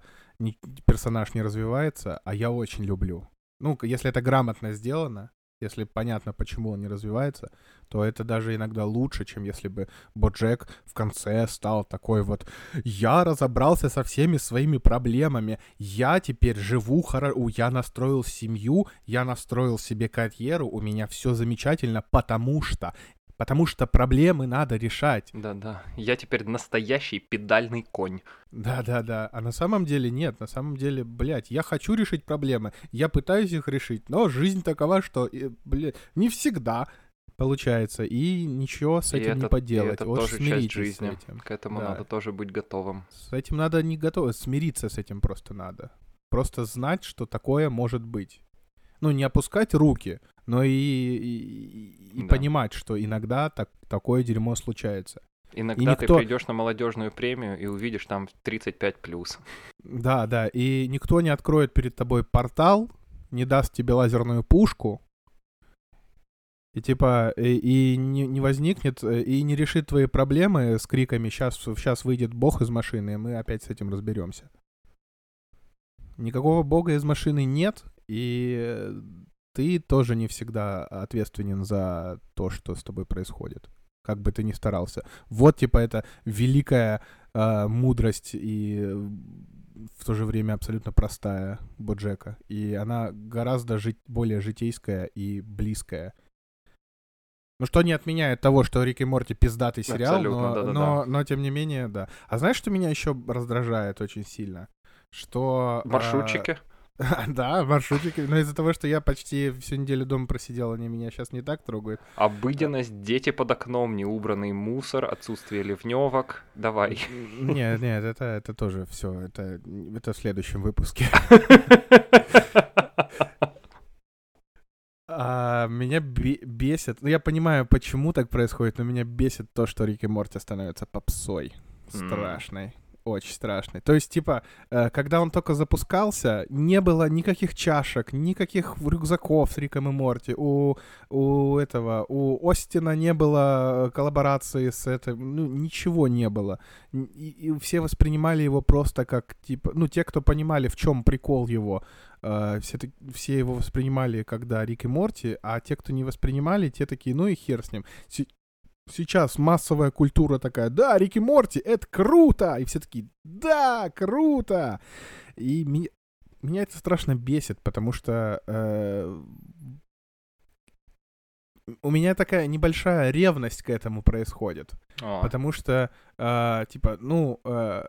персонаж не развивается, а я очень люблю. Ну, если это грамотно сделано, если понятно, почему он не развивается, то это даже иногда лучше, чем если бы Боджек в конце стал такой вот «Я разобрался со всеми своими проблемами, я теперь живу хорошо, я настроил семью, я настроил себе карьеру, у меня все замечательно, потому что Потому что проблемы надо решать. Да-да. Я теперь настоящий педальный конь. Да-да-да. А на самом деле нет. На самом деле, блядь, я хочу решить проблемы. Я пытаюсь их решить. Но жизнь такова, что, э, блядь, не всегда получается. И ничего с И этим не это- и поделать. это Вот тоже часть жизни. с этим. К этому Да. надо тоже быть готовым. С этим надо не готово. Смириться с этим просто надо. Просто знать, что такое может быть. Ну, не опускать руки, но и, и, и Да. понимать, что иногда так, такое дерьмо случается. Иногда ты никто- придешь на молодежную премию и увидишь там 35 плюс. Да, да, и никто не откроет перед тобой портал, не даст тебе лазерную пушку, и типа, и, и не, не возникнет, и не решит твои проблемы с криками «сейчас, сейчас выйдет бог из машины, и мы опять с этим разберемся». Никакого бога из машины нет, и ты тоже не всегда ответственен за то, что с тобой происходит. Как бы ты ни старался. Вот, типа, это великая э, мудрость и в то же время абсолютно простая Боджека. И она гораздо жить, более житейская и близкая. Ну, что не отменяет того, что Рик и Морти пиздатый сериал, Абсолютно, но, да-да-да. но, но тем не менее, да. А знаешь, что меня еще раздражает очень сильно? Что... а, Маршрутчики. (laughs) Да, маршрутчики. Но из-за того, что я почти всю неделю дома просидел, они меня сейчас не так трогают. Обыденность, дети под окном, неубранный мусор, отсутствие ливневок. Давай. Нет, нет, это, это тоже все. Это, это в следующем выпуске. (laughs) А, меня бе- бесит. Ну, я понимаю, почему так происходит, но меня бесит то, что Рик и Морти становятся попсой. Страшной. Очень страшной. То есть, типа, э, когда он только запускался, не было никаких чашек, никаких рюкзаков с Риком и Морти. У, у этого, у Остина не было коллаборации с этим, ну, ничего не было. И, и все воспринимали его просто как, типа, ну, те, кто понимали, в чем прикол его, э, все, все его воспринимали, когда Рик и Морти, а те, кто не воспринимали, те такие, ну и хер с ним. Се- Сейчас массовая культура такая, да, Рик и Морти, это круто! И все такие, да, круто! И меня, меня это страшно бесит, потому что э, у меня такая небольшая ревность к этому происходит. О, Потому что, э, типа, ну, э,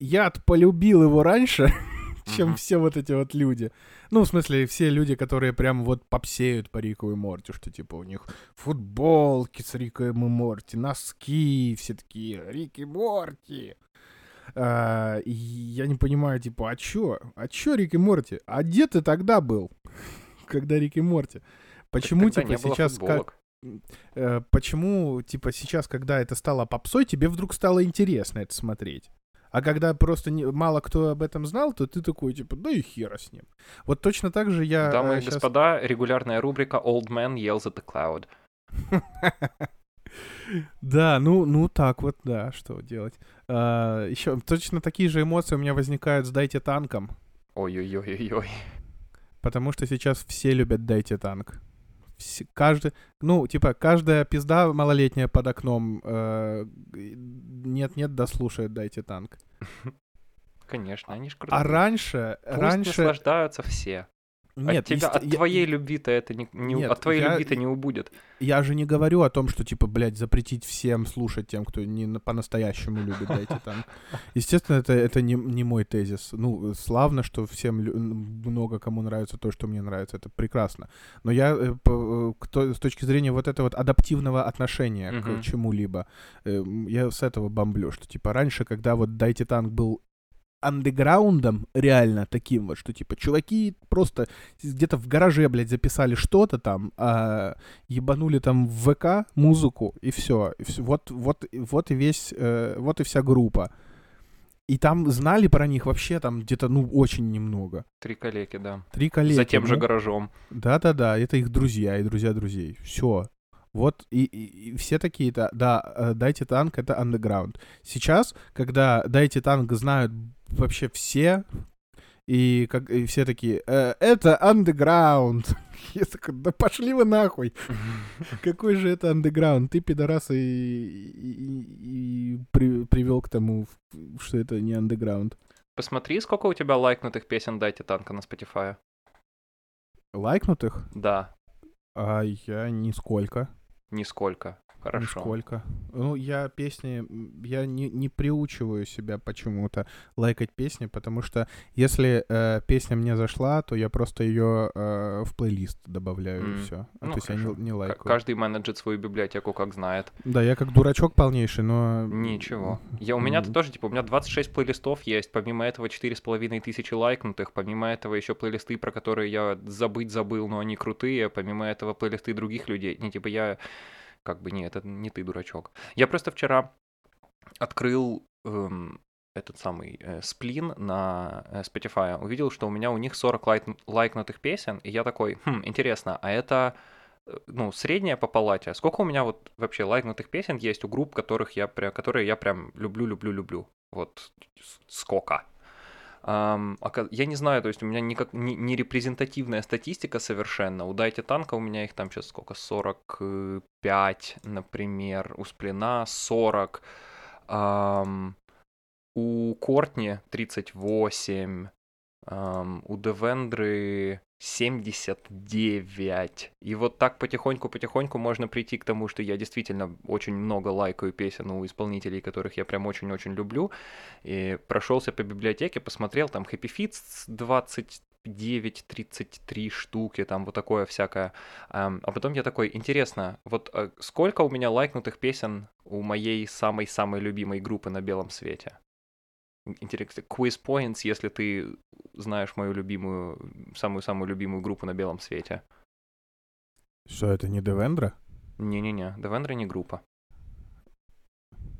я полюбил его раньше, (laughs) чем все вот эти вот люди. Ну, в смысле, все люди, которые прям вот попсеют по Рику и Морти, что, типа, у них футболки с Риком и Морти, носки, все такие, Рик и Морти. А, я не понимаю, типа, а чё? А чё Рик и Морти? А где ты тогда был, (laughs) когда Рик и Морти? Почему, типа, сейчас... как- футболок. э, почему, типа, сейчас, когда это стало попсой, тебе вдруг стало интересно это смотреть? А когда просто не- мало кто об этом знал, то ты такой, типа, да и хера с ним. Вот точно так же я... Дамы э, и щас- господа, регулярная рубрика Old Man Yells at the Cloud. (laughs) Да, ну, ну так вот, да, что делать. еще точно такие же эмоции у меня возникают с «Дайте танком», Ой-ой-ой-ой-ой. потому что сейчас все любят «Дайте танк». Каждый, ну, типа, каждая пизда малолетняя под окном э, нет-нет, да слушает «Дайте танк». (laughs) Конечно, они ж крутые. А раньше, Пусть раньше... наслаждаются все. Нет, от тебя, есте- от я- твоей любви-то это не, не- Нет, от твоей я- любви-то не убудет. Я же не говорю о том, что, типа, блядь, запретить всем слушать тем, кто не на- по-настоящему любит «Дайте танк». Естественно, это, это не, не мой тезис. Ну, славно, что всем много кому нравится то, что мне нравится. Это прекрасно. Но я э, э, к то- с точки зрения вот этого вот адаптивного отношения Мгм. к чему-либо, э, м, я с этого бомблю, что, типа, раньше, когда вот «Дайте танк» был андеграундом реально таким вот, что типа чуваки просто где-то в гараже, блядь, записали что-то там, а, ебанули там в ВК музыку и все, вот вот вот и весь, э, вот и вся группа. И там знали про них вообще там где-то ну очень немного. Три калеки, да. Три коллеги. За тем же ну, гаражом. да-да-да, это их друзья и друзья друзей. Все. Вот и, и- и все такие, да, да, э, дайте танк, это андеграунд. Сейчас, когда дайте танк знают вообще все, и, как, и все такие, «Э, это андеграунд. (laughs) Я такой, да пошли вы нахуй. (laughs) Какой же это андеграунд? Ты, пидорас, и, и- и при- привел к тому, что это не андеграунд. Посмотри, сколько у тебя лайкнутых песен «Дайте танка» на Spotify. Лайкнутых? Да. А я нисколько. Нисколько. Хорошо. Нисколько. Ну, я песни, я не, не приучиваю себя почему-то лайкать песни, потому что если э, песня мне зашла, то я просто ее э, в плейлист добавляю mm. и все. А, ну, то есть я не, не лайкаю. Каждый менеджет свою библиотеку как знает. Да, я как дурачок полнейший, но... Ничего. Я, у меня-то тоже, типа, у меня 26 плейлистов есть, помимо этого 4,5 тысячи лайкнутых, помимо этого еще плейлисты, про которые я забыть забыл, но они крутые, помимо этого плейлисты других людей. Не, типа, я как бы не, это не ты дурачок. Я просто вчера открыл эм, этот самый э, сплин на э, Spotify, увидел, что у меня у них 40 лайк, лайкнутых песен, и я такой, хм, интересно, а это э, ну, средняя по палате. Сколько у меня вот вообще лайкнутых песен есть у групп, которых я, которые я прям люблю, люблю, люблю? Вот сколько? Я не знаю, то есть у меня никак не, репрезентативная статистика совершенно. У Дайте Танка у меня их там сейчас сколько? 45, например. У Сплина 40. Um, у Кортни 38. Um, у Девендры 79. И вот так потихоньку-потихоньку можно прийти к тому, что я действительно очень много лайкаю песен у исполнителей, которых я прям очень-очень люблю. И прошелся по библиотеке, посмотрел, там Happy Feet 29, 33 штуки, там вот такое всякое. А потом я такой, интересно, вот а сколько у меня лайкнутых песен у моей самой-самой любимой группы на белом свете? Интересно, quiz points, если ты знаешь мою любимую, самую-самую любимую группу на белом свете. Что, это не Девендра? Не-не-не, Девендра не группа.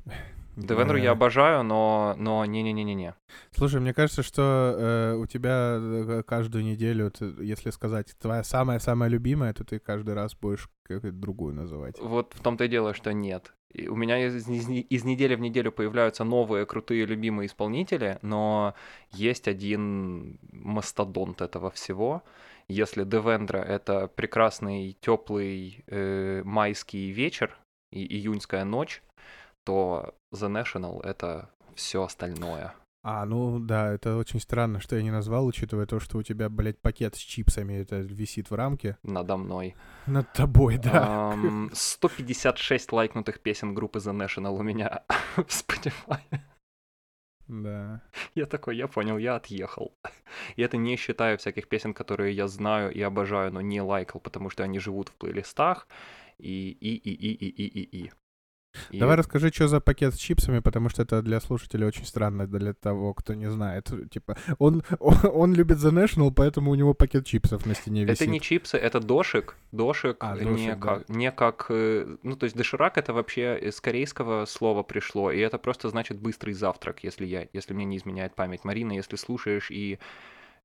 (laughs) Девендру я обожаю, но, но не-не-не-не-не. Слушай, мне кажется, что э, у тебя э, каждую неделю, ты, если сказать твоя самая-самая любимая, то ты каждый раз будешь какую-то другую называть. Вот в том-то и дело, что нет. И у меня из, из, из недели в неделю появляются новые крутые любимые исполнители, но есть один мастодонт этого всего. Если Девендра — это прекрасный теплый э, майский вечер и июньская ночь, то The National — это все остальное. А, ну да, это очень странно, что я не назвал, учитывая то, что у тебя, блядь, пакет с чипсами это висит в рамке. Надо мной. Над тобой, да. Um, 156 лайкнутых песен группы The National у меня (laughs) в Spotify. Да. Я такой, я понял, я отъехал. И это не считая всяких песен, которые я знаю и обожаю, но не лайкал, потому что они живут в плейлистах. И, и, и, и, и, и, и, и. И... Давай расскажи, что за пакет с чипсами, потому что это для слушателей очень странно, для того, кто не знает. (laughs) Типа, он, он, (laughs) он любит The National, поэтому у него пакет чипсов на стене висит. Это не чипсы, это дошик. Дошик, а, дошик не, да. как, не как... Э, ну, то есть доширак это вообще из корейского слова пришло, и это просто значит быстрый завтрак, если я, если мне не изменяет память. Марина, если слушаешь и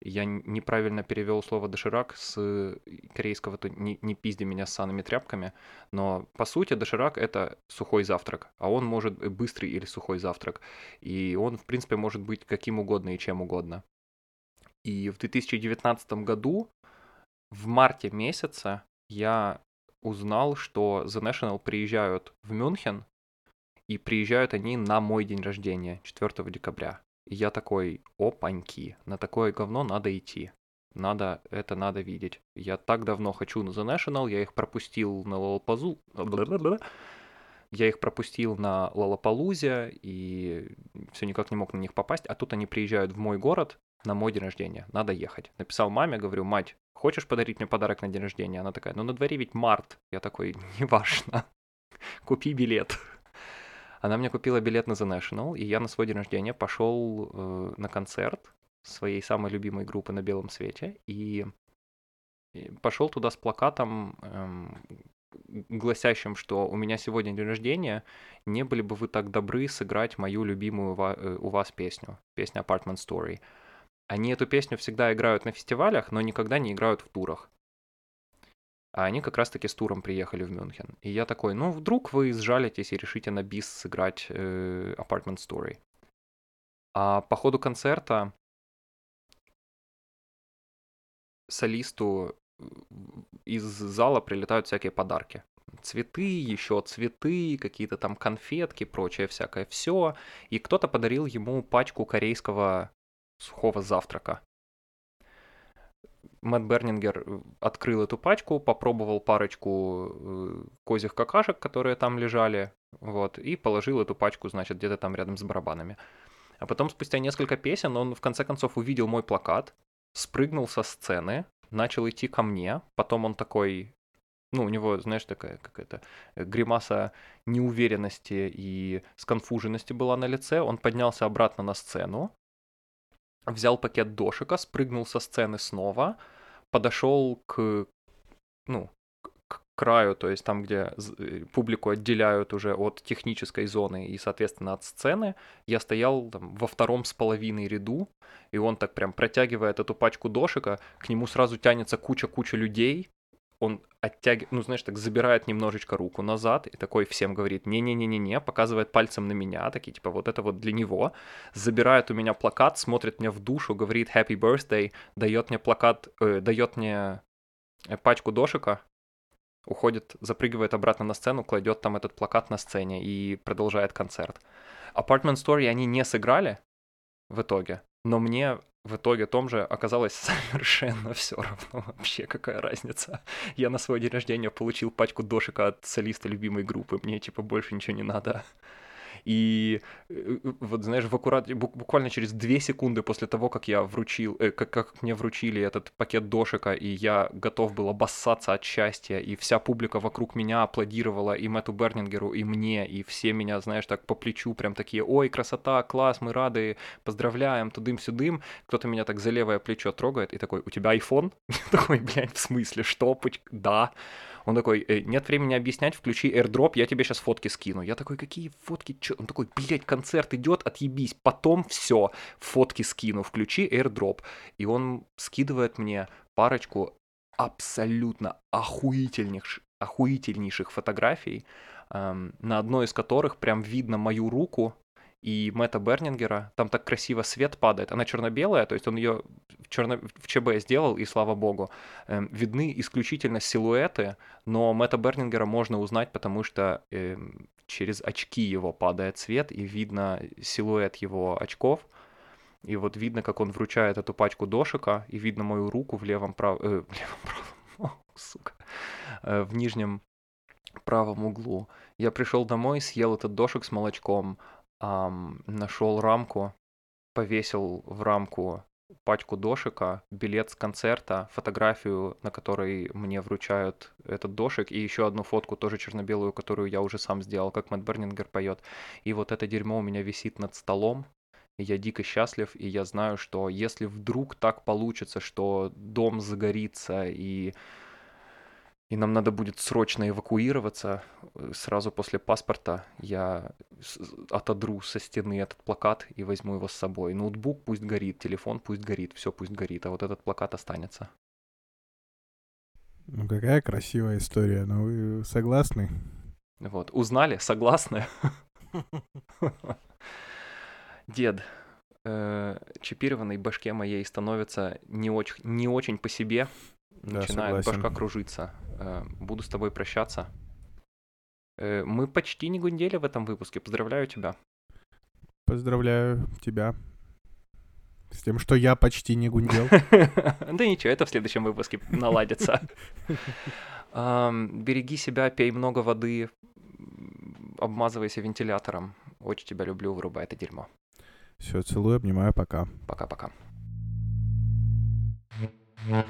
я неправильно перевел слово доширак с э, корейского, то не, не пизди меня с санными тряпками, но по сути доширак это сухой завтрак, а он может быть быстрый или сухой завтрак, и он в принципе может быть каким угодно и чем угодно. И в 2019 году, в марте месяце, я узнал, что The National приезжают в Мюнхен, и приезжают они на мой день рождения, 4 декабря. И я такой, опаньки, на такое говно надо идти. Надо, это надо видеть. Я так давно хочу на The National, я их пропустил на Лолопазу... (laughs) Я их пропустил на Лолопалузе и все никак не мог на них попасть. А тут они приезжают в мой город на мой день рождения. Надо ехать. Написал маме, говорю, мать, хочешь подарить мне подарок на день рождения? Она такая, ну на дворе ведь март. Я такой, (laughs) неважно. Купи билет. Она мне купила билет на The National, и я на свой день рождения пошел э, на концерт своей самой любимой группы на белом свете, и, и пошел туда с плакатом, эм, гласящим, что у меня сегодня день рождения, не были бы вы так добры сыграть мою любимую э, у вас песню, песня Apartment Story. Они эту песню всегда играют на фестивалях, но никогда не играют в турах. А они как раз-таки с туром приехали в Мюнхен. И я такой, ну, вдруг вы сжалитесь и решите на бис сыграть э, Apartment Story. А по ходу концерта солисту э, из зала прилетают всякие подарки. Цветы, еще цветы, какие-то там конфетки, прочее всякое все. И кто-то подарил ему пачку корейского сухого завтрака Мэтт Бернингер э, открыл эту пачку, попробовал парочку э, козьих какашек, которые там лежали, вот, и положил эту пачку, значит, где-то там рядом с барабанами. А потом, спустя несколько песен, он в конце концов увидел мой плакат, спрыгнул со сцены, начал идти ко мне, потом он такой, ну, у него, знаешь, такая какая-то э, гримаса неуверенности и сконфуженности была на лице, он поднялся обратно на сцену, взял пакет дошика, спрыгнул со сцены снова, подошел к, ну, к краю, то есть там, где э, публику отделяют уже от технической зоны и, соответственно, от сцены, я стоял там, во втором с половиной ряду, и он так прям протягивает эту пачку дошика, к нему сразу тянется куча-куча людей, он оттягивает, ну, знаешь, так забирает немножечко руку назад и такой всем говорит «не-не-не-не-не», показывает пальцем на меня, такие, типа, вот это вот для него, забирает у меня плакат, смотрит мне в душу, говорит «happy birthday», дает мне плакат, э, дает мне э, пачку дошика, уходит, запрыгивает обратно на сцену, кладет там этот плакат на сцене и продолжает концерт. Apartment Story они не сыграли в итоге, но мне в итоге том же оказалось (laughs) совершенно все равно вообще, какая разница. Я на свой день рождения получил пачку дошика от солиста любимой группы, мне типа больше ничего не надо. И э, вот, знаешь, в аккурат... буквально через две секунды после того, как я вручил, э, как, как мне вручили этот пакет дошика, и я готов был обоссаться от счастья, и вся публика вокруг меня аплодировала и Мэтту Бернингеру, и мне, и все меня, знаешь, так по плечу прям такие, ой, красота, класс, мы рады, поздравляем, тудым-сюдым. Кто-то меня так за левое плечо трогает и такой, у тебя iPhone? (laughs) такой, блядь, в смысле, что? Да. Он такой, «Э, нет времени объяснять, включи AirDrop, я тебе сейчас фотки скину. Я такой, какие фотки? Чё? Он такой, блядь, концерт идет, отъебись, потом все, фотки скину, включи AirDrop. И он скидывает мне парочку абсолютно охуительнейших, охуительнейших фотографий, эм, на одной из которых прям видно мою руку и Мэтта Бернингера. Там так красиво свет падает. Она черно-белая, то есть он ее в, черно... в ЧБ сделал, и слава богу. Эм, видны исключительно силуэты, но Мэтта Бернингера можно узнать, потому что эм, через очки его падает свет, и видно силуэт его очков. И вот видно, как он вручает эту пачку дошика, и видно мою руку в левом правом... Э, (laughs) в левом правом... О, сука. Э, в нижнем правом углу. Я пришел домой, съел этот дошик с молочком, ам, нашел рамку, повесил в рамку пачку дошика, билет с концерта, фотографию, на которой мне вручают этот дошик, и еще одну фотку, тоже черно-белую, которую я уже сам сделал, как Мэтт Бернингер поет. И вот это дерьмо у меня висит над столом, я дико счастлив, и я знаю, что если вдруг так получится, что дом загорится, и и нам надо будет срочно эвакуироваться. Э, сразу после паспорта я отодру со стены этот плакат и возьму его с собой. Ноутбук пусть горит, телефон пусть горит, все пусть горит, а вот этот плакат останется. Ну какая красивая история, ну вы согласны? Вот, узнали, согласны? Дед, э, чипированной башке моей становится не очень, не очень по себе, да, начинает согласен. башка кружиться. Э, буду с тобой прощаться. Э, мы почти не гундели в этом выпуске. Поздравляю тебя. Поздравляю тебя. С тем, что я почти не гундел. (laughs) Да ничего, это в следующем выпуске наладится. (laughs) Береги себя, пей много воды, обмазывайся вентилятором. Очень тебя люблю, вырубай это дерьмо. Все, целую, обнимаю, пока. Пока-пока. Yeah.